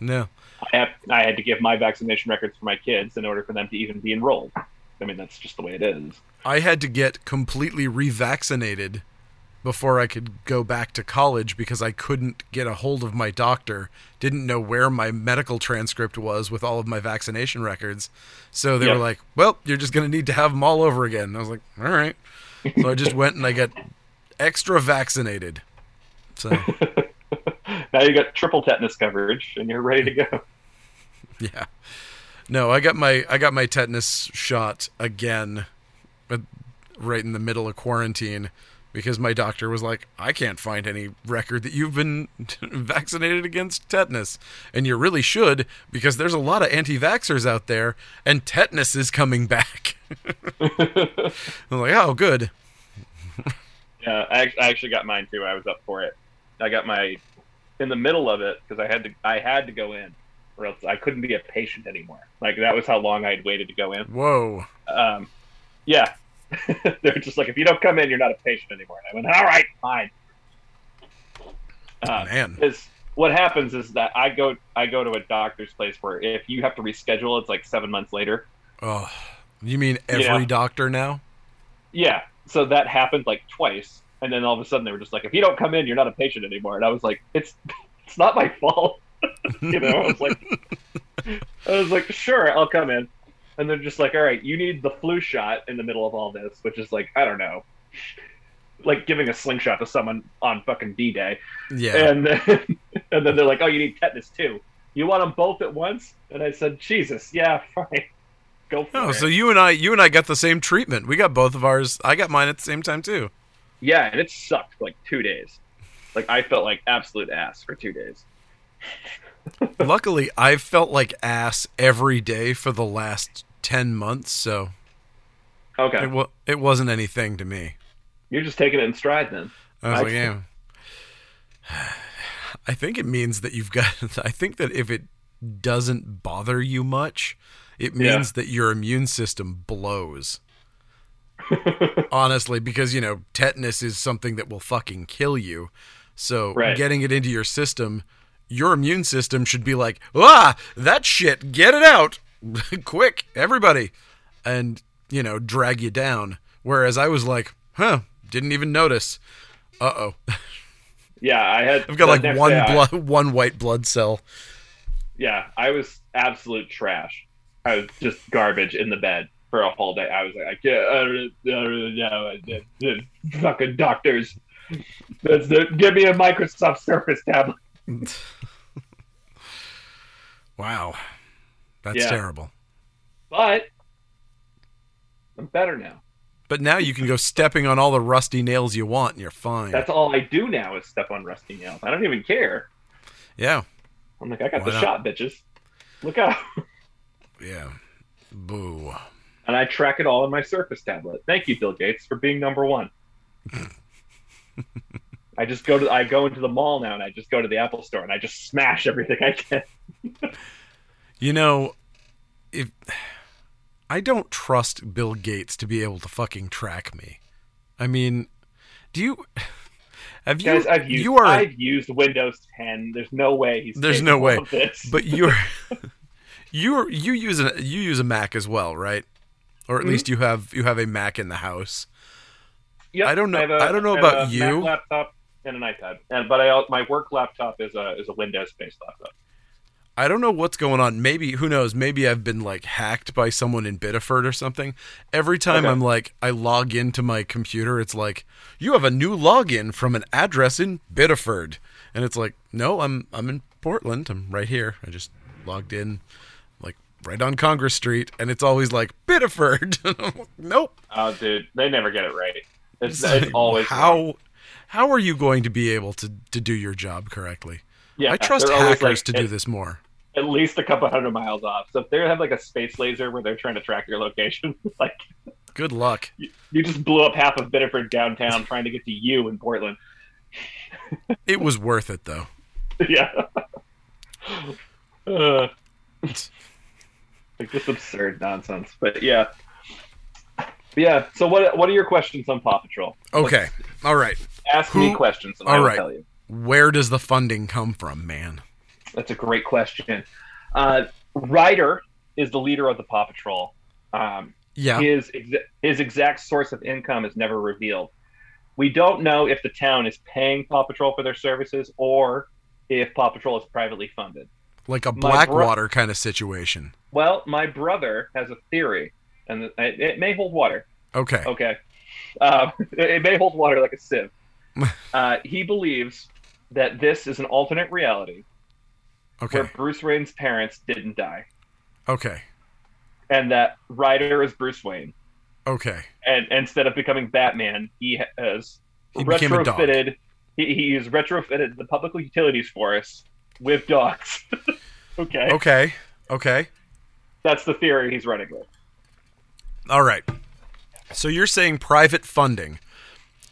No. I have I had to give my vaccination records for my kids in order for them to even be enrolled. I mean that's just the way it is. I had to get completely revaccinated before I could go back to college because I couldn't get a hold of my doctor. Didn't know where my medical transcript was with all of my vaccination records. So they Yep. were like, "Well, you're just going to need to have them all over again." And I was like, "All right." So I just went and I got extra vaccinated. So, now you got triple tetanus coverage and you're ready to go. yeah. No, I got my I got my tetanus shot again uh, right in the middle of quarantine because my doctor was like, "I can't find any record that you've been vaccinated against tetanus." And you really should because there's a lot of anti-vaxxers out there and tetanus is coming back. I'm like, "Oh, good." Yeah, I, I actually got mine too. I was up for it. I got my in the middle of it because I had to I had to go in, or else I couldn't be a patient anymore. Like that was how long I had waited to go in. Whoa. Um, yeah, they're just like if you don't come in, you're not a patient anymore. And I went, all right, fine. Uh, Man. is what happens is that I go I go to a doctor's place where if you have to reschedule, it's like seven months later. Oh. You mean every doctor now? Yeah, so that happened like twice, and then all of a sudden they were just like, "If you don't come in, you're not a patient anymore." And I was like, "It's it's not my fault," you know. I was like, I was like, "Sure, I'll come in," and they're just like, "All right, you need the flu shot in the middle of all this," which is like, I don't know, like giving a slingshot to someone on fucking D Day, Yeah. and then and then they're like, "Oh, you need tetanus too. You want them both at once?" And I said, "Jesus, yeah, fine, go for Oh, it." so you and I, you and I got the same treatment. We got both of ours. I got mine at the same time too. Yeah, and it sucked like two days. Like I felt like absolute ass for two days. Luckily, I've felt like ass every day for the last ten months, so Okay, it wa- it wasn't anything to me. you're just taking it in stride then. I was I like, yeah. I think it means that you've got. I think that if it doesn't bother you much, it Yeah. means that your immune system blows. Honestly, because you know tetanus is something that will fucking kill you. So Right. getting it into your system, your immune system should be like, ah, that shit, get it out, quick, everybody, and you know drag you down. Whereas I was like, huh, didn't even notice. Uh oh, Yeah, I had. I've got like one I- blood, one white blood cell. yeah, I was absolute trash. I was just garbage in the bed for a whole day. I was like, I can't. I don't, I don't know. The fucking doctors. That's the, give me a Microsoft Surface tablet. Wow, that's Yeah. terrible. But I'm better now. But now you can go stepping on all the rusty nails you want, and you're fine. That's all I do now is step on rusty nails. I don't even care. yeah, I'm like, I got Why the not? shot, bitches. Look out. yeah. Boo. and I track it all on my Surface tablet. Thank you, Bill Gates, for being number one. I just go to I go into the mall now and I just go to the Apple store and I just smash everything I can. You know, if I don't trust Bill Gates to be able to fucking track me. I mean, do you have you Guys, I've used you are I've used Windows 10. There's no way he's There's no way. this. but you're you're you use a you use a Mac as well, right? Or at Mhm. least you have you have a Mac in the house. Yep, I don't know- have I don't know have about a you. Mac laptop and an iPad, and but I my work laptop is a is a Windows based laptop. I don't know what's going on. Maybe who knows? Maybe I've been like hacked by someone in Biddeford or something. Every time Okay. I'm like I log into my computer, it's like you have a new login from an address in Biddeford, and it's like no, I'm I'm in Portland. I'm right here. I just logged in, right on Congress Street, and it's always like Biddeford. nope. Oh, dude, they never get it right. It's, It's it's always how wrong. how are you going to be able to to do your job correctly? Yeah, I trust hackers like, to do this more. at least a couple hundred miles off. So if they have like a space laser where they're trying to track your location, like Good luck. you, you just blew up half of Biddeford downtown trying to get to you in Portland. It was worth it though. yeah. Uh, like just absurd nonsense. But yeah. But yeah. So what what are your questions on Paw Patrol? Okay. All right. Ask me questions and all right. tell you. Where does the funding come from, man? That's a great question. Uh, Ryder is the leader of the Paw Patrol. Um, Yeah. his his exact source of income is never revealed. We don't know if the town is paying Paw Patrol for their services or if Paw Patrol is privately funded. Like a Blackwater kind of situation. Well, my brother has a theory, and it, it may hold water. Okay. Okay, um, it, may hold water like a sieve. Uh, he believes that this is an alternate reality Okay. where Bruce Wayne's parents didn't die, Okay. and that Ryder is Bruce Wayne. Okay. and instead of becoming Batman, he has He retrofitted. He, he has retrofitted the public utilities force with dogs. okay, Okay. Okay. that's the theory he's running with. All right. So you're saying private funding.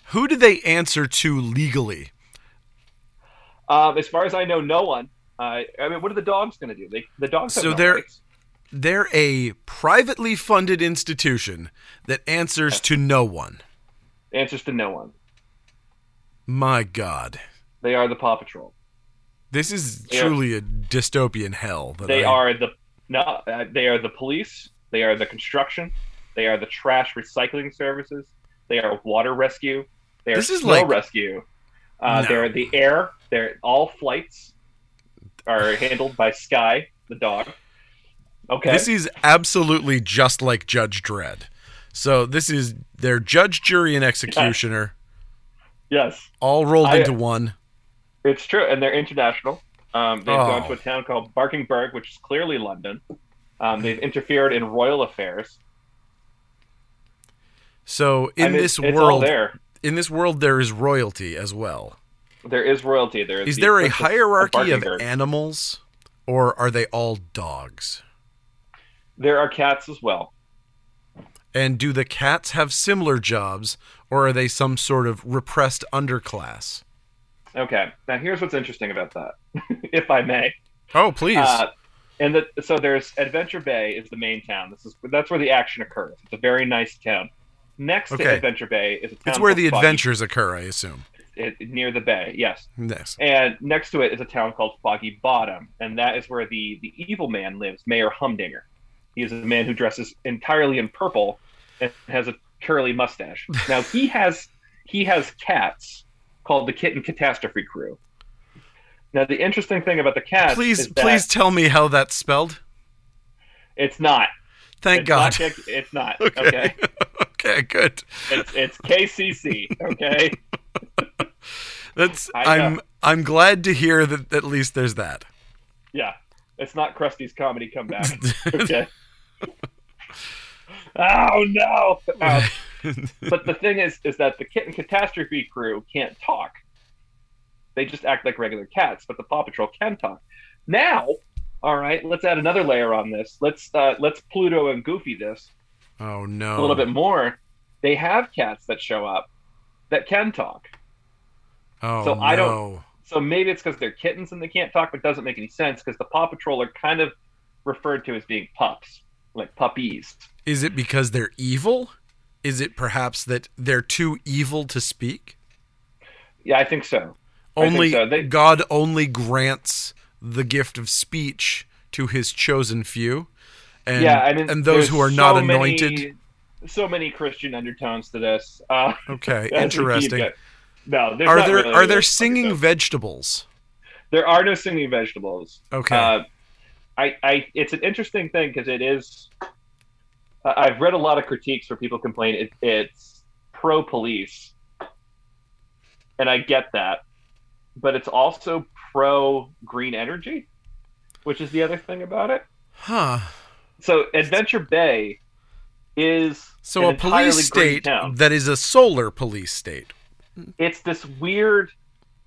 Who do they answer to legally? Um, as far as I know, no one. Uh, I mean, what are the dogs going to do? They the dogs. Have So no they're- rights. They're a privately funded institution that answers to no one. answers to no one. My God. They are the Paw Patrol. This is They are- truly a dystopian hell. They I- are the no. Uh, they are the police. They are the construction. They are the trash recycling services. They are water rescue. They are This is snow like- rescue. Uh, No. They're the air. They're all flights are handled by Sky, the dog. Okay. This is absolutely just like Judge Dredd. So this is their judge, jury, and executioner yes, all rolled I- into one. It's true, and they're international. Um, they've Oh. gone to a town called Barkingburg, which is clearly London. Um, they've interfered in royal affairs. So in this it's world, there. in this world, there is royalty as well. There is royalty. There is. Is the there a hierarchy of Barkingburg. animals, or are they all dogs? There are cats as well. And do the cats have similar jobs, or are they some sort of repressed underclass? Okay. Now here's what's interesting about that, if I may. Oh, please. Uh, and the, so there's Adventure Bay is the main town. This is that's where the action occurs. It's a very nice town. Next to Adventure Bay is a town. it's where the Foggy- adventures occur, I assume. it, near the bay. Yes. Yes. And next to it is a town called Foggy Bottom, and that is where the the evil man lives, Mayor Humdinger. He is a man who dresses entirely in purple and has a curly mustache. Now he has he has cats called the Kitten Catastrophe Crew. Now the interesting thing about the cats Please, please tell me how that's spelled. it's not. Thank it's God. Not, it's not. Okay. okay. okay, good. It's it's KCC. Okay. That's. I'm I'm glad to hear that at least there's that. Yeah, it's not Krusty's comedy comeback. okay. oh no! Um, but the thing is, is that the kitten catastrophe crew can't talk. They just act like regular cats, but the Paw Patrol can talk. Now, all right, let's add another layer on this. Let's uh, let's Pluto and Goofy this oh no. a little bit more. They have cats that show up that can talk. Oh so no. I don't- So maybe it's because they're kittens and they can't talk, but it doesn't make any sense because the Paw Patrol are kind of referred to as being pups, like puppies. Is it because they're evil? Is it perhaps that they're too evil to speak? Yeah, I think so. I think Only so. They- God only grants the gift of speech to his chosen few. And, yeah, I mean, and those who are not so many- anointed. so many Christian undertones to this. Uh, Okay, as we keep interesting. No, Are there really. are there singing so- vegetables? There are no singing vegetables. Okay. Uh, I, I, it's an interesting thing because it is. I've read a lot of critiques where people complain it, it's pro police, and I get that, but it's also pro green energy, which is the other thing about it. huh. So Adventure Bay is So a police state that is a solar police state. it's this weird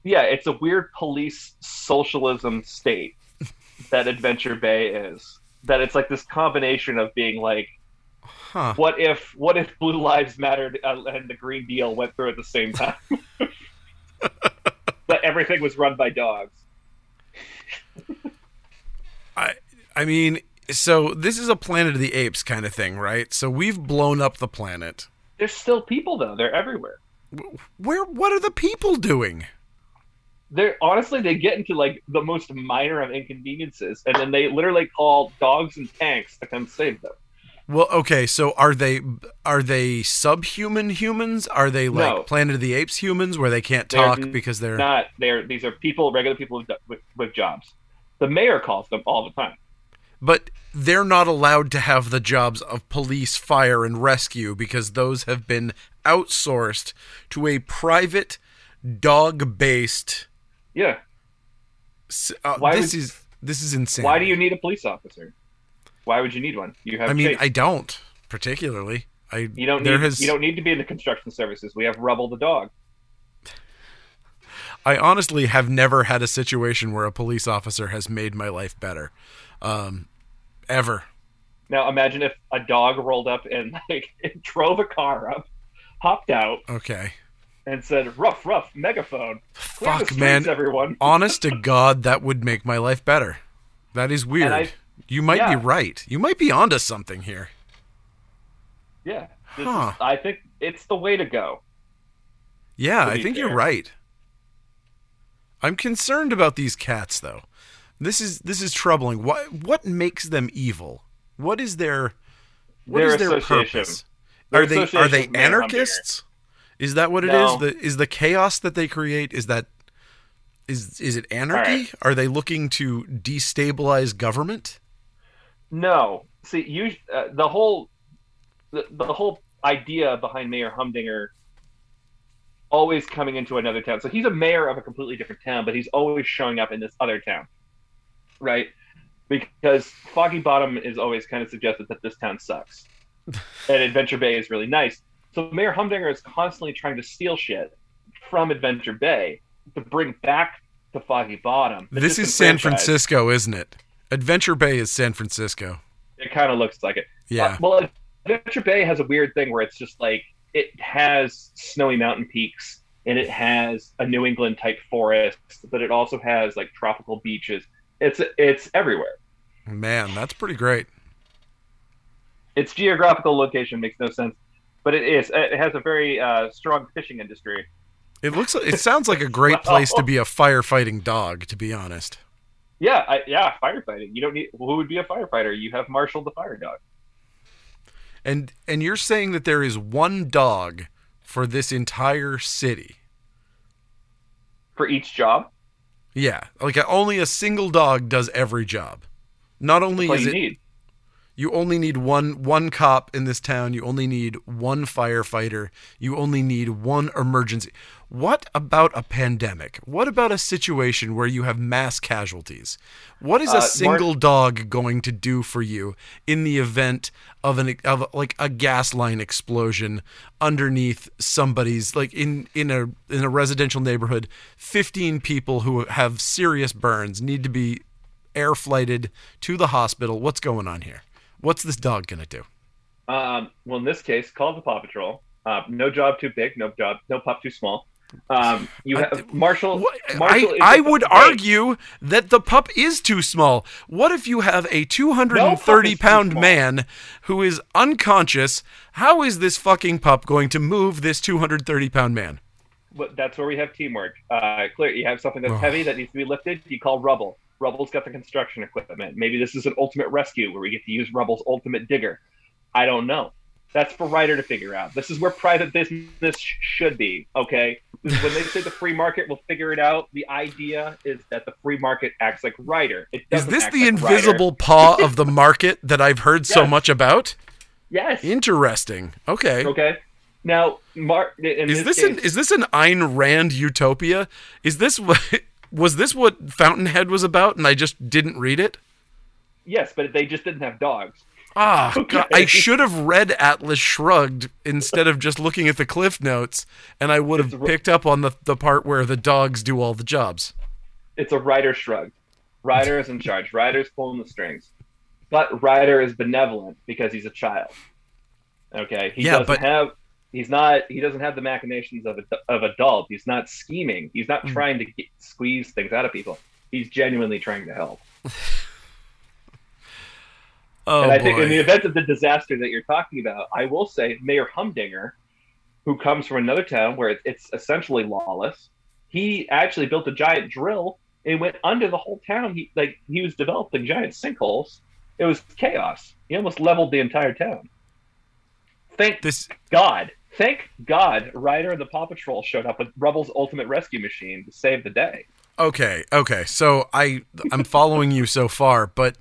yeah it's a weird police socialism state that adventure bay is that it's like this combination of being like Huh. what if what if blue lives mattered uh, and the green deal went through at the same time but everything was run by dogs I I mean, so this is a Planet of the Apes kind of thing, right? So we've blown up the planet. There's still people though. They're everywhere. Where? What are the people doing? They're honestly they get into like the most minor of inconveniences, and then they literally call dogs and tanks to come save them. Well, okay, so are they are they subhuman humans? Are they like No. Planet of the Apes humans where they can't They're talk because they're Not they're these are people, regular people with, with, with jobs. The mayor calls them all the time. but they're not allowed to have the jobs of police, fire and rescue because those have been outsourced to a private dog-based Yeah. uh, Why this would- is this is insane. Why do you need a police officer? Why would you need one? You have. I mean. I don't particularly. I you don't there need. has You don't need to be in the construction services. We have Rubble the dog. I honestly have never had a situation where a police officer has made my life better. Um ever. Now imagine if a dog rolled up and like drove a car up, hopped out, Okay. and said, "Rough, rough, megaphone, clear the Fuck streets, man. everyone." Honest to God, that would make my life better. That is weird. You might yeah. be right. You might be onto something here. Yeah, this Huh. is, I think it's the way to go. Yeah, To I think you're right. I'm concerned about these cats though. This is this is troubling. What what makes them evil? What is their what Their is their purpose? Their are they are they anarchists? Is that what it is? No. The is the chaos that they create is that is is it anarchy? right. Are they looking to destabilize government? No, see, you uh, the whole the, the whole idea behind Mayor Humdinger always coming into another town. So he's a mayor of a completely different town, but he's always showing up in this other town, right? Because Foggy Bottom is always kind of suggested that this town sucks, and Adventure Bay is really nice. So Mayor Humdinger is constantly trying to steal shit from Adventure Bay to bring back to Foggy Bottom. This is San disenfranchised. Francisco, isn't it? Adventure Bay is San Francisco. It kind of looks like it. Yeah. Uh, well, Adventure Bay has a weird thing where it's just like it has snowy mountain peaks and it has a New England type forest, but it also has like tropical beaches. It's it's everywhere. Man, that's pretty great. Its geographical location makes no sense, but it is. It has a very uh, strong fishing industry. It looks it sounds like a great place to be a firefighting dog, to be honest. Yeah, I, yeah, firefighting. You don't need. Who would be a firefighter? You have Marshall the fire dog. And and you're saying that there is one dog for this entire city. For each job, Yeah, like only a single dog does every job. Not only is it need. You only need one one cop in this town, you only need one firefighter, you only need one emergency. What about a pandemic? What about a situation where you have mass casualties? What is Uh, a Mark- single dog going to do for you in the event of an of like a gas line explosion underneath somebody's like in in a in a residential neighborhood, 15 people who have serious burns need to be air flighted to the hospital. What's going on here? What's this dog gonna do? Um, well, in this case, call the Paw Patrol. Uh, no job too big, no job, no pup too small. Um, you I- have Marshall. What- Marshall I, I would Wait, argue that the pup is too small. What if you have a 230 No pound is too small. man who is unconscious? How is this fucking pup going to move this 230 pound man? but that's where we have teamwork. Uh, clear. You have something that's Oh. heavy that needs to be lifted. You call Rubble. Rubble's got the construction equipment. Maybe this is an ultimate rescue where we get to use Rubble's ultimate digger. I don't know. That's for Ryder to figure out. This is where private business sh- should be. Okay. When they say the free market will figure it out. The idea is that the free market acts like Ryder. It Is this the like Ryder. invisible paw of the market that I've heard so much about? Yes. Interesting. Okay. Okay. Now, Mark. Is this case, an is this an Ayn Rand utopia? Is this what was this what Fountainhead was about and I just didn't read it? yes, but they just didn't have dogs. Ah, Okay. I should have read Atlas Shrugged instead of just looking at the cliff notes, and I would have picked up on the, the part where the dogs do all the jobs. It's a Ryder shrugged. Ryder is in charge. Ryder's pulling the strings. But Ryder is benevolent because he's a child. Okay, he Yeah, doesn't but- have. He's not. He doesn't have the machinations of a, of adult. He's not scheming. He's not Mm. trying to get, squeeze things out of people. He's genuinely trying to help. Oh, and I think in the event of the disaster that you're talking about, I will say Mayor Humdinger, who comes from another town where it's, it's essentially lawless, he actually built a giant drill and went under the whole town. He like he was developing giant sinkholes. It was chaos. He almost leveled the entire town. Thank this God. Thank God Ryder and the Paw Patrol showed up with Rubble's ultimate rescue machine to save the day. Okay, okay. So I I'm following you so far, but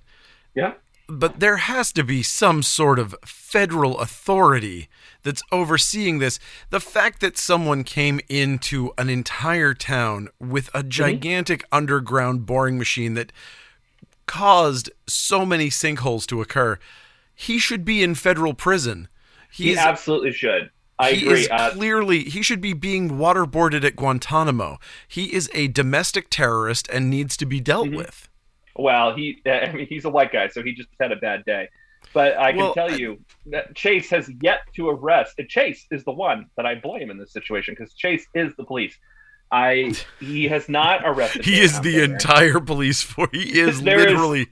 Yeah. but there has to be some sort of federal authority that's overseeing this. The fact that someone came into an entire town with a mm-hmm. gigantic underground boring machine that caused so many sinkholes to occur, he should be in federal prison. He absolutely should. I he agree. is Uh, clearly he should be being waterboarded at Guantanamo. He is a domestic terrorist and needs to be dealt Mhm. with. well, he I mean he's a white guy, so he just had a bad day. But I can Well, tell you that Chase has yet to arrest. And Chase is the one that I blame in this situation because Chase is the police. I he has not arrested. He is the Humdinger. entire police force. He is There is- literally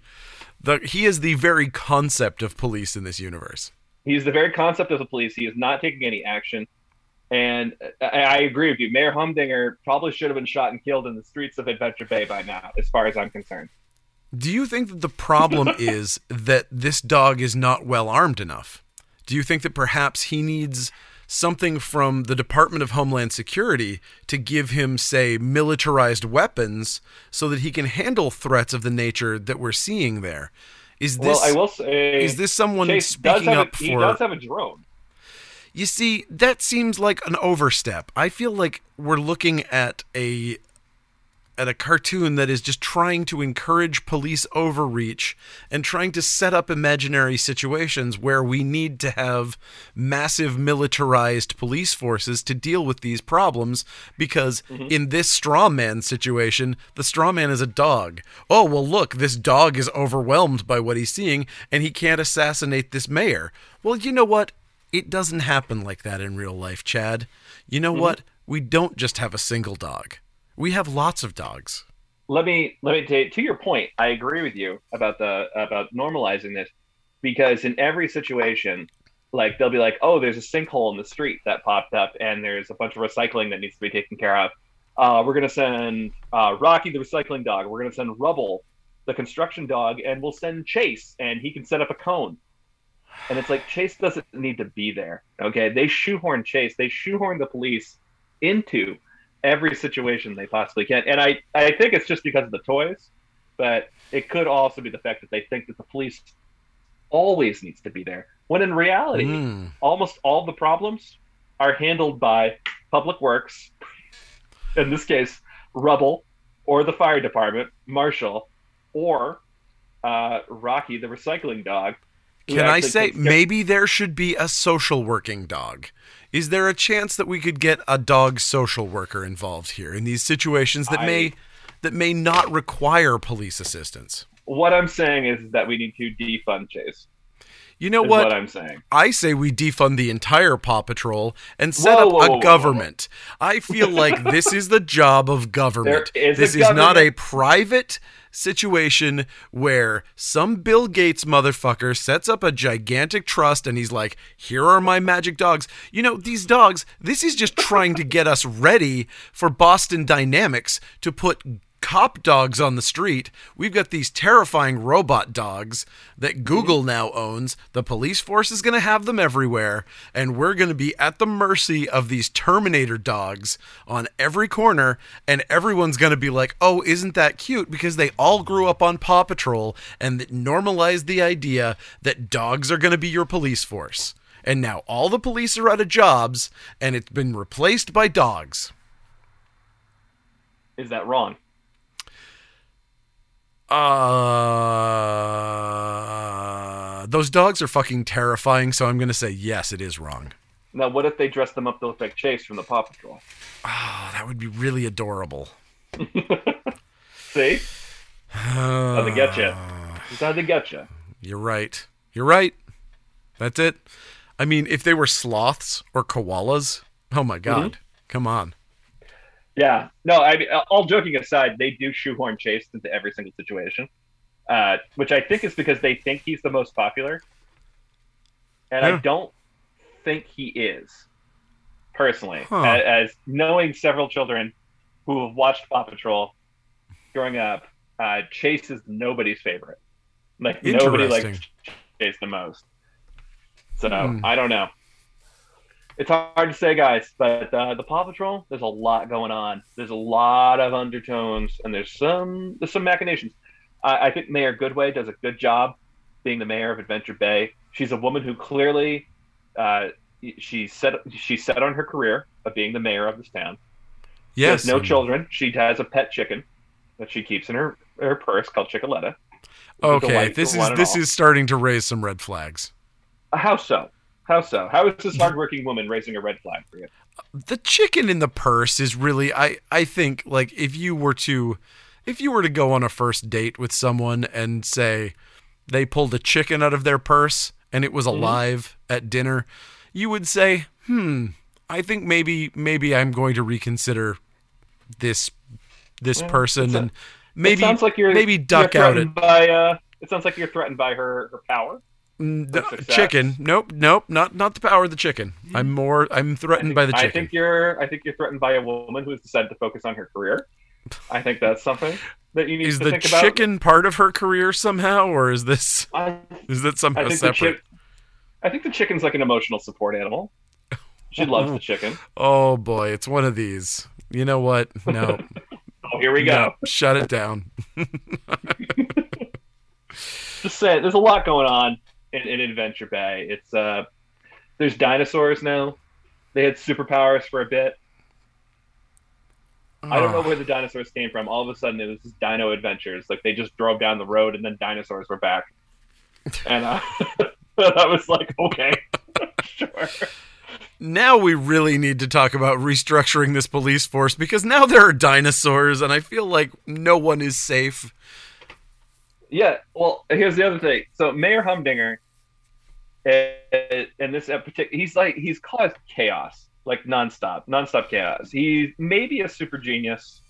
the he is the very concept of police in this universe. He's the very concept of the police. He is not taking any action. And I, I agree with you. Mayor Humdinger probably should have been shot and killed in the streets of Adventure Bay by now, as far as I'm concerned. Do you think that the problem is that this dog is not well armed enough? Do you think that perhaps he needs something from the Department of Homeland Security to give him, say, militarized weapons so that he can handle threats of the nature that we're seeing there? Is this well, I will say, is this someone Chase speaking up a, he does have a drone. You see, that seems like an overstep. I feel like we're looking at a at a cartoon that is just trying to encourage police overreach and trying to set up imaginary situations where we need to have massive militarized police forces to deal with these problems because mm-hmm. in this straw man situation the straw man is a dog oh well look this dog is overwhelmed by what he's seeing and he can't assassinate this mayor well you know what it doesn't happen like that in real life, Chad. You know mm-hmm. what? We don't just have a single dog. We have lots of dogs. let me let me take to your point. I agree with you about the about normalizing this because in every situation, like they'll be like, "Oh, there's a sinkhole in the street that popped up, and there's a bunch of recycling that needs to be taken care of. Uh, we're gonna send uh, Rocky the recycling dog. We're gonna send Rubble the construction dog, and we'll send Chase, and he can set up a cone." And it's like Chase doesn't need to be there. Okay, they shoehorn Chase. They shoehorn the police into every situation they possibly can. And I, I think it's just because of the toys, but it could also be the fact that they think that the police always needs to be there. When in reality, Mm. almost all the problems are handled by public works, in this case, rubble, or the fire department, Marshall, or uh, Rocky the recycling dog. Can I say maybe there should be a social working dog? Is there a chance that we could get a dog social worker involved here in these situations that I- may that may not require police assistance? what I'm saying is that we need to defund Chase. You know what? what I'm saying. I say we defund the entire Paw Patrol and set Whoa, up whoa, a whoa, government. I feel like this is the job of government. Is this is not a private situation where some Bill Gates motherfucker sets up a gigantic trust and he's like, here are my magic dogs. You know, these dogs, this is just trying to get us ready for Boston Dynamics to put cop dogs on the street. We've got these terrifying robot dogs that mm-hmm. Google now owns. The police force is going to have them everywhere, and we're going to be at the mercy of these Terminator dogs on every corner. And everyone's going to be like, oh, isn't that cute? Because they all grew up on Paw Patrol and normalized the idea that dogs are going to be your police force. And now all the police are out of jobs, and it's been replaced by dogs. Is that wrong? Uh, those dogs are fucking terrifying, so I'm gonna say yes, it is wrong. Now, what if they dress them up to look like Chase from the Paw Patrol? Oh, that would be really adorable. See? Uh, How they get you. How they get you. You're right. You're right. That's it. I mean, if they were sloths or koalas, oh my mm-hmm. god, come on. Yeah. No, I mean, all joking aside, they do shoehorn Chase into every single situation. uh, which I think is because they think he's the most popular, and Yeah. I don't think he is personally. Huh. As, as knowing several children who have watched Paw Patrol growing up, uh, Chase is nobody's favorite. Like nobody likes Chase the most. So Hmm. I don't know. It's hard to say, guys, but uh, the Paw Patrol, there's a lot going on. There's a lot of undertones, and there's some there's some machinations. I, I think Mayor Goodway does a good job being the mayor of Adventure Bay. She's a woman who clearly uh, she's set she's set on her career of being the mayor of this town. She Yes. has no children. She has a pet chicken that she keeps in her, her purse called Chickaletta. Okay, this is this is starting to raise some red flags. how so? How so? How is this hardworking woman raising a red flag for you? the chicken in the purse is really I I think like if you were to if you were to go on a first date with someone and say they pulled a chicken out of their purse and it was Mm-hmm. alive at dinner, you would say, "Hmm, I think maybe maybe I'm going to reconsider this this person it's a- and maybe it sounds like you're maybe you're out it. by. Uh, it sounds like you're threatened by her, her power. Mm, the- chicken. Nope, nope, not not the power of the chicken. I'm more I'm threatened by the chicken. I think you're. I think you're threatened by a woman who has decided to focus on her career. I think that's something that you need is to the think about. chicken part of her career somehow or is this I, Is that I somehow think the separate? chick. I think the chicken's like an emotional support animal. She loves the chicken. oh boy, it's one of these. You know what? No. Oh, here we go. no, shut it down. just say it. there's a lot going on in, in Adventure Bay. It's uh, there's dinosaurs now. They had superpowers for a bit. I don't know where the dinosaurs came from. All of a sudden, it was just Dino Adventures. Like they just drove down the road, and then dinosaurs were back. And uh, I was like, okay, sure. Now we really need to talk about restructuring this police force because now there are dinosaurs and I feel like no one is safe. Yeah. Well, here's the other thing. So Mayor Humdinger, uh, in this particular, he's like he's caused chaos, like nonstop, nonstop chaos. He's maybe a super genius.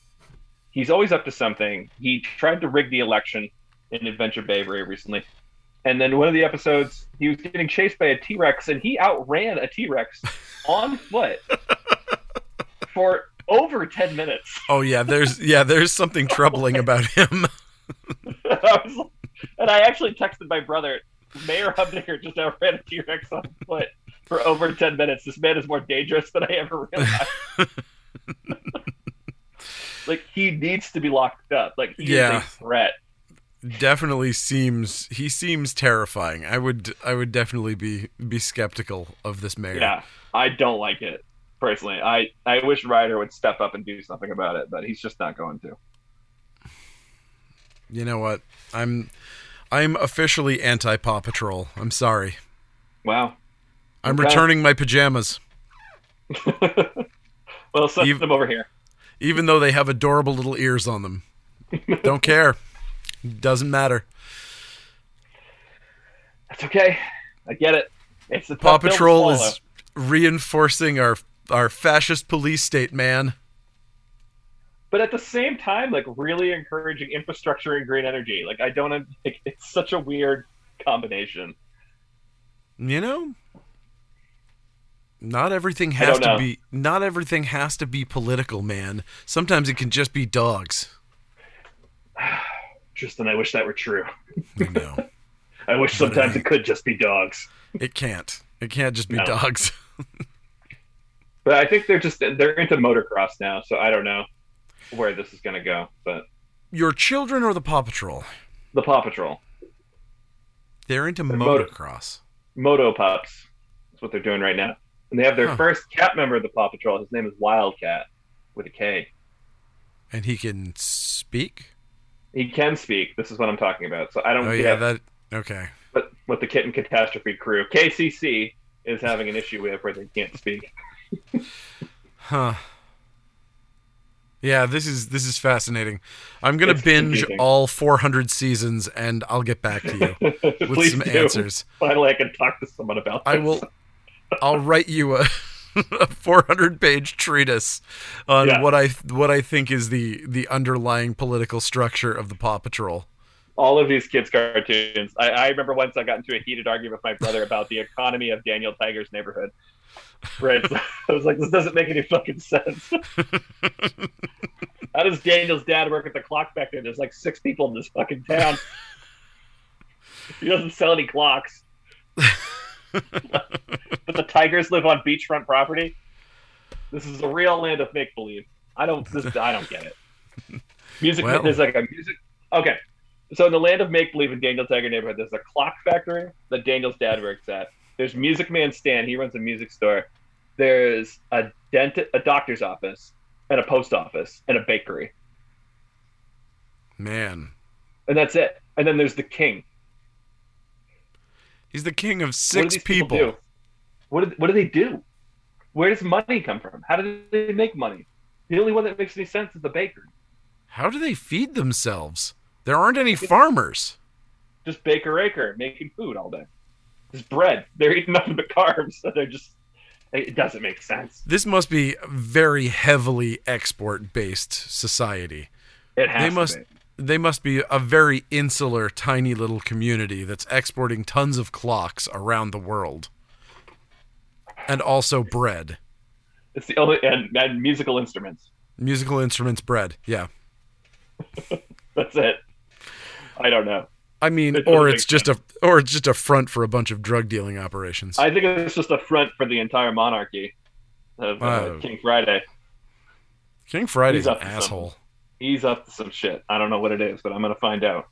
He's always up to something. He tried to rig the election in Adventure Bay very recently, and then one of the episodes, he was getting chased by a T Rex, and he outran a T Rex on foot for over ten minutes. Oh yeah, there's yeah, there's something troubling about him. I was and I actually texted my brother, Mayor Humdinger just outran a T Rex on foot for over 10 minutes. This man is more dangerous than I ever realized. like, he needs to be locked up. Like, he Yeah. is a threat. definitely seems he seems terrifying. I would I would definitely be be skeptical of this mayor. Yeah. I don't like it, personally. I, I wish Ryder would step up and do something about it, but he's just not going to. You know what? I'm I'm officially anti Paw Patrol. I'm sorry. Wow. I'm Okay. returning my pajamas, well, send You've- them over here. even though they have adorable little ears on them. Don't care. Doesn't matter. That's okay. I get it. It's the Paw tough pill to Patrol is reinforcing our our fascist police state, man. But at the same time, like really encouraging infrastructure and green energy. Like I don't, like, it's such a weird combination. You know, not everything has to be not everything has to be political, man. Sometimes it can just be dogs. Tristan, I wish that were true. I know. I wish But it sometimes uh, it could just be dogs. it can't. It can't just be No. dogs. But I think they're just they're into motocross now, so I don't know where this is gonna go. But Your children or the Paw Patrol? the Paw Patrol, They're into motor- motocross. Moto Pups, is what they're doing right now, and they have their Huh. first cat member of the Paw Patrol. His name is Wildcat with a K. And he can speak? He can speak. This is what I'm talking about. So I don't Oh yeah, that okay. what what the Kitten Catastrophe crew KCC is having an issue with where they can't speak. Huh. Yeah, this is this is fascinating. I'm gonna It's binge confusing. all 400 seasons, and I'll get back to you with some do. answers. Finally, I can talk to someone about. I will. I'll write you a, a 400 page treatise on Yeah. what I what I think is the the underlying political structure of the Paw Patrol. all of these kids' cartoons. I, I remember once I got into a heated argument with my brother about the economy of Daniel Tiger's neighborhood. Right, I was like, this doesn't make any fucking sense. How does Daniel's dad work at the clock factory? There's like six people in this fucking town. he doesn't sell any clocks. but the tigers live on beachfront property. This is a real land of make believe. I don't. This, I don't get it. Music. Well. There's like a music. Okay, so in the land of make believe in Daniel Tiger neighborhood, there's a clock factory that Daniel's dad works at. There's Music Man Stan. He runs a music store. There's a dent, a doctor's office, and a post office, and a bakery, Man, and that's it. And then there's the king. he's the king of six these people. do? What do, what do they do? Where does money come from? How do they make money? The only one that makes any sense is the baker. How do they feed themselves? There aren't any farmers. Just baker acre making food all day. Just bread. They're eating nothing but carbs. So they're just. It doesn't make sense. This must be a very heavily export-based society. It has They to must be. they must be a very insular, tiny little community that's exporting tons of clocks around the world. And also bread. It's the only and, and musical instruments. Musical instruments, bread. Yeah. That's it. I don't know. I mean, or it's just a or it's just a front for a bunch of drug dealing operations. I think it's just a front for the entire monarchy of uh, Oh. King Friday. King Friday's an up to something. asshole. He's up to some shit. I don't know what it is, but I'm gonna find out.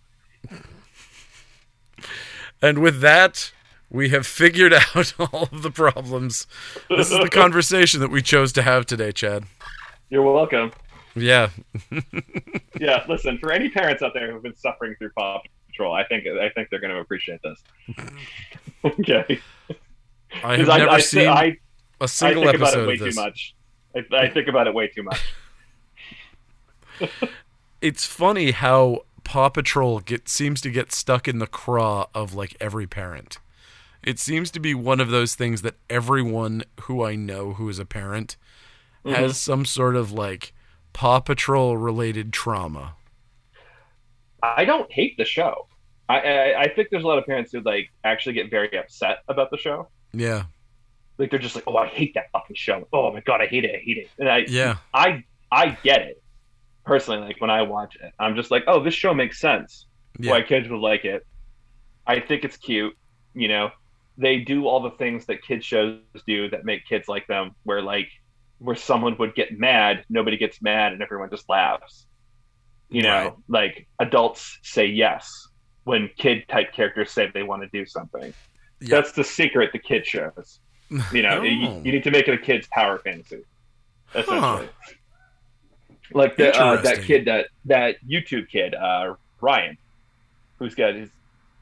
And with that, we have figured out all of the problems. This is the conversation that we chose to have today, Chad. You're welcome. Yeah. Yeah, listen, for any parents out there who've been suffering through Paw Patrol, I think I think they're going to appreciate this. okay, I have 'Cause never I, seen I, a I single I think about it way of this. too much. I, I think about it way too much. It's funny how Paw Patrol get seems to get stuck in the craw of like every parent. It seems to be one of those things that everyone who I know who is a parent Mm-hmm. has some sort of like Paw Patrol related trauma. I don't hate the show. I, I I think there's a lot of parents who like actually get very upset about the show. Yeah. Like they're just like, oh, I hate that fucking show. Oh my god, I hate it. I hate it. And I Yeah. I I get it personally. Like when I watch it, I'm just like, oh, this show makes sense. Yeah. Why kids would like it. I think it's cute. You know, they do all the things that kids shows do that make kids like them. Where like where someone would get mad, nobody gets mad, and everyone just laughs. You know, Right. like adults say yes when kid type characters say they want to do something. Yeah. That's the secret the kid shows. You know, you, Oh. you need to make it a kid's power fantasy. Essentially. Like the, uh, that kid, that that YouTube kid, uh, Ryan, who's got his,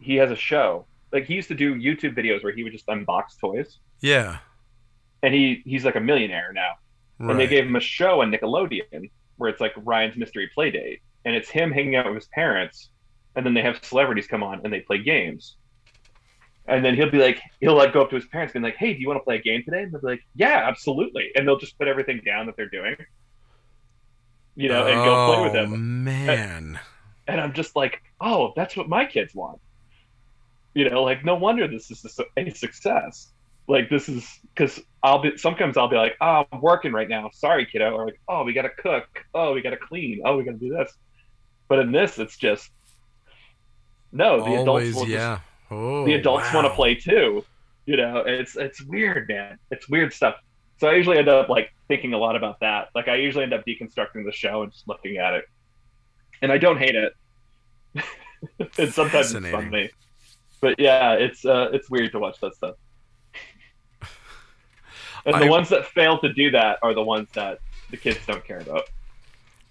he has a show. Like he used to do YouTube videos where he would just unbox toys, Yeah. and he he's like a millionaire now. Right. And they gave him a show on Nickelodeon where it's like Ryan's Mystery Play Date, and it's him hanging out with his parents, and then they have celebrities come on and they play games. And then he'll be like, he'll like go up to his parents, and be like, "Hey, do you want to play a game today?" And they'll be like, "Yeah, absolutely." And they'll just put everything down that they're doing, you know, and go play with Oh, them. Man. And I'm just like, "Oh, that's what my kids want." You know, like no wonder this is a success. Like this is because I'll be sometimes I'll be like, "Oh, I'm working right now. Sorry, kiddo," or like, "Oh, we got to cook. Oh, we got to clean. Oh, we got to do this." But in this, it's just no. The adults Always, will just. Oh, the adults want to play too. You know, it's it's weird, man. It's weird stuff. So I usually end up like thinking a lot about that. Like I usually end up deconstructing the show and just looking at it, and I don't hate it. and sometimes it's funny, but yeah, it's uh, it's weird to watch that stuff. And the I- ones that fail to do that are the ones that the kids don't care about.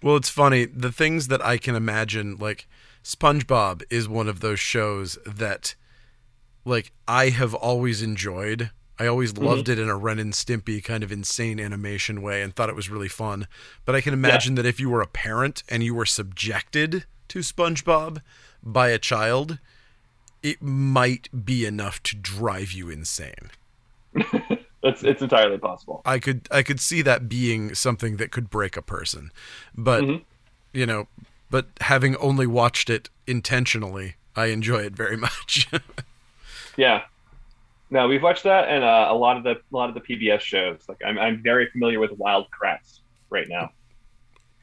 Well, it's funny. The things that I can imagine, like SpongeBob, is one of those shows that, like, I have always enjoyed. I always Mm-hmm. loved it in a Ren and Stimpy kind of insane animation way and thought it was really fun. But I can imagine that if you were a parent and you were subjected to SpongeBob by a child, it might be enough to drive you insane. It's it's entirely possible. I could I could see that being something that could break a person. But Mhm. you know, but having only watched it intentionally, I enjoy it very much. Yeah. No, we've watched that and uh, a lot of the a lot of the PBS shows. Like I'm I'm very familiar with Wild Kratts right now.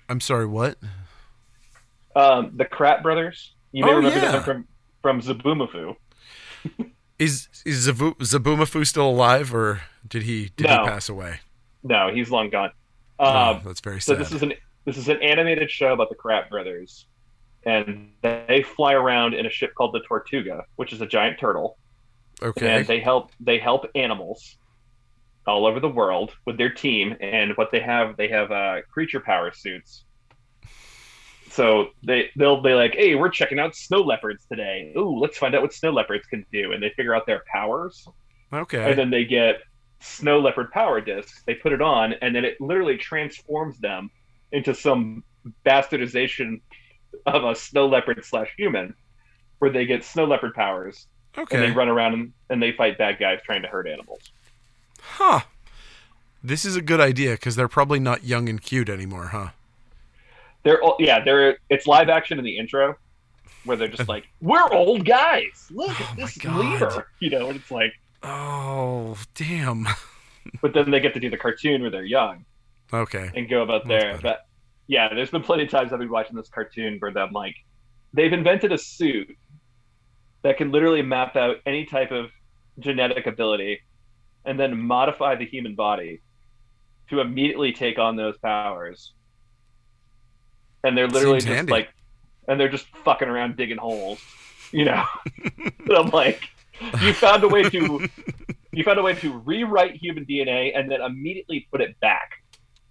I'm sorry, what? Um, the Kratt brothers. You may Oh, remember yeah. them from from Zoboomafoo. Is is Zabu- Zoboomafoo still alive, or did he did No. he pass away? No, he's long gone. Oh, Um, that's very sad. so this is an this is an animated show about the Kratt brothers, and they fly around in a ship called the Tortuga, which is a giant turtle, okay. and they help they help animals all over the world with their team. And what they have, they have uh, creature power suits. So they they'll be like, hey, we're checking out snow leopards today. Ooh, let's find out what snow leopards can do, and they figure out their powers. okay. and then they get snow leopard power discs they put it on and then it literally transforms them into some bastardization of a snow leopard slash human where they get snow leopard powers Okay. and they run around and, and they fight bad guys trying to hurt animals Huh. This is a good idea because they're probably not young and cute anymore, huh? They're all yeah they're it's live action in the intro where they're just like we're old guys look Oh at my this leader you know and it's like Oh, damn. but then they get to do the cartoon where they're young Okay. and go about That's there. better. But yeah, there's been plenty of times I've been watching this cartoon where them like they've invented a suit that can literally map out any type of genetic ability and then modify the human body to immediately take on those powers. And they're literally Seems just handy. like and they're just fucking around digging holes. You know? And I'm like, you found a way to you found a way to rewrite human DNA and then immediately put it back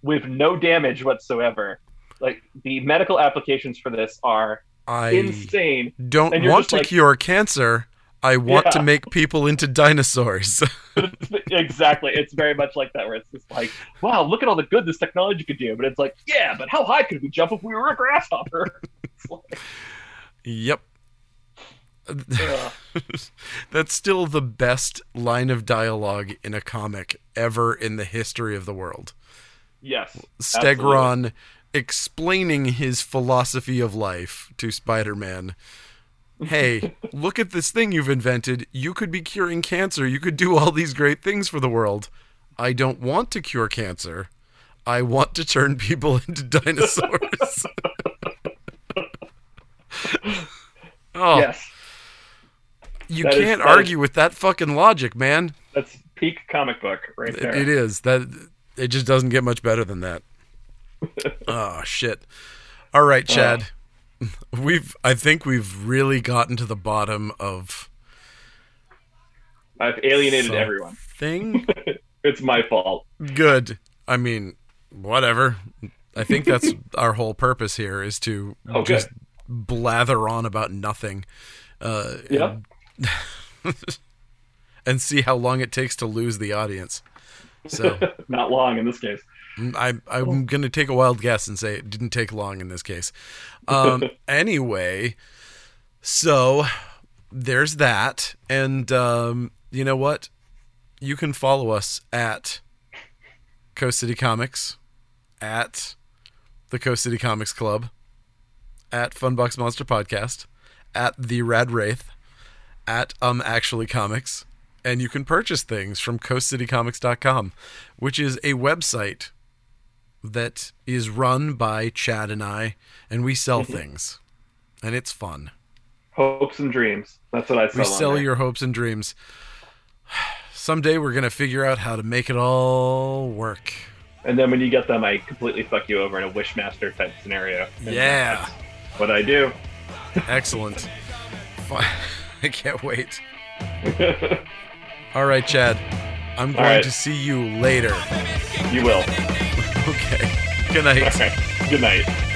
with no damage whatsoever. Like the medical applications for this are I insane. don't want to like- cure cancer. I want to make people into dinosaurs. exactly. It's very much like that, where it's just like, wow, look at all the good this technology could do. But it's like, yeah, but how high could we jump if we were a grasshopper? Like, yep. That's still the best line of dialogue in a comic ever in the history of the world. yes. Stegron explaining his philosophy of life to Spider-Man. Hey, look at this thing you've invented. You could be curing cancer. You could do all these great things for the world. I don't want to cure cancer. I want to turn people into dinosaurs. oh, Yes. you that is- can't is- argue with that fucking logic, man. That's peak comic book right there. it is that it just doesn't get much better than that. oh shit! All right, Chad. Oh. We've I think we've really gotten to the bottom of I've alienated everyone. thing. It's my fault. Good. I mean, whatever. I think that's our whole purpose here is to Oh, good. just blather on about nothing. Uh, Yep. and see how long it takes to lose the audience. So Not long in this case. I, I'm going to take a wild guess and say it didn't take long in this case. Um, anyway, so there's that. And um, you know what? You can follow us at Coast City Comics, at the Coast City Comics Club, at Funbox Monster Podcast, at The Rad Wraith, at Um Actually Comics. And you can purchase things from coastcitycomics.com, which is a website that is run by Chad and I, and we sell mm-hmm. things, and it's fun. Hopes and dreams. That's what I sell. We sell your hopes and dreams. Someday we're gonna figure out how to make it all work. And then when you get them, I completely fuck you over in a Wishmaster type scenario. And Yeah, What I do. excellent. I can't wait. All right, Chad. I'm going right. to see you later. you will. Okay. Good night. Right. Good night.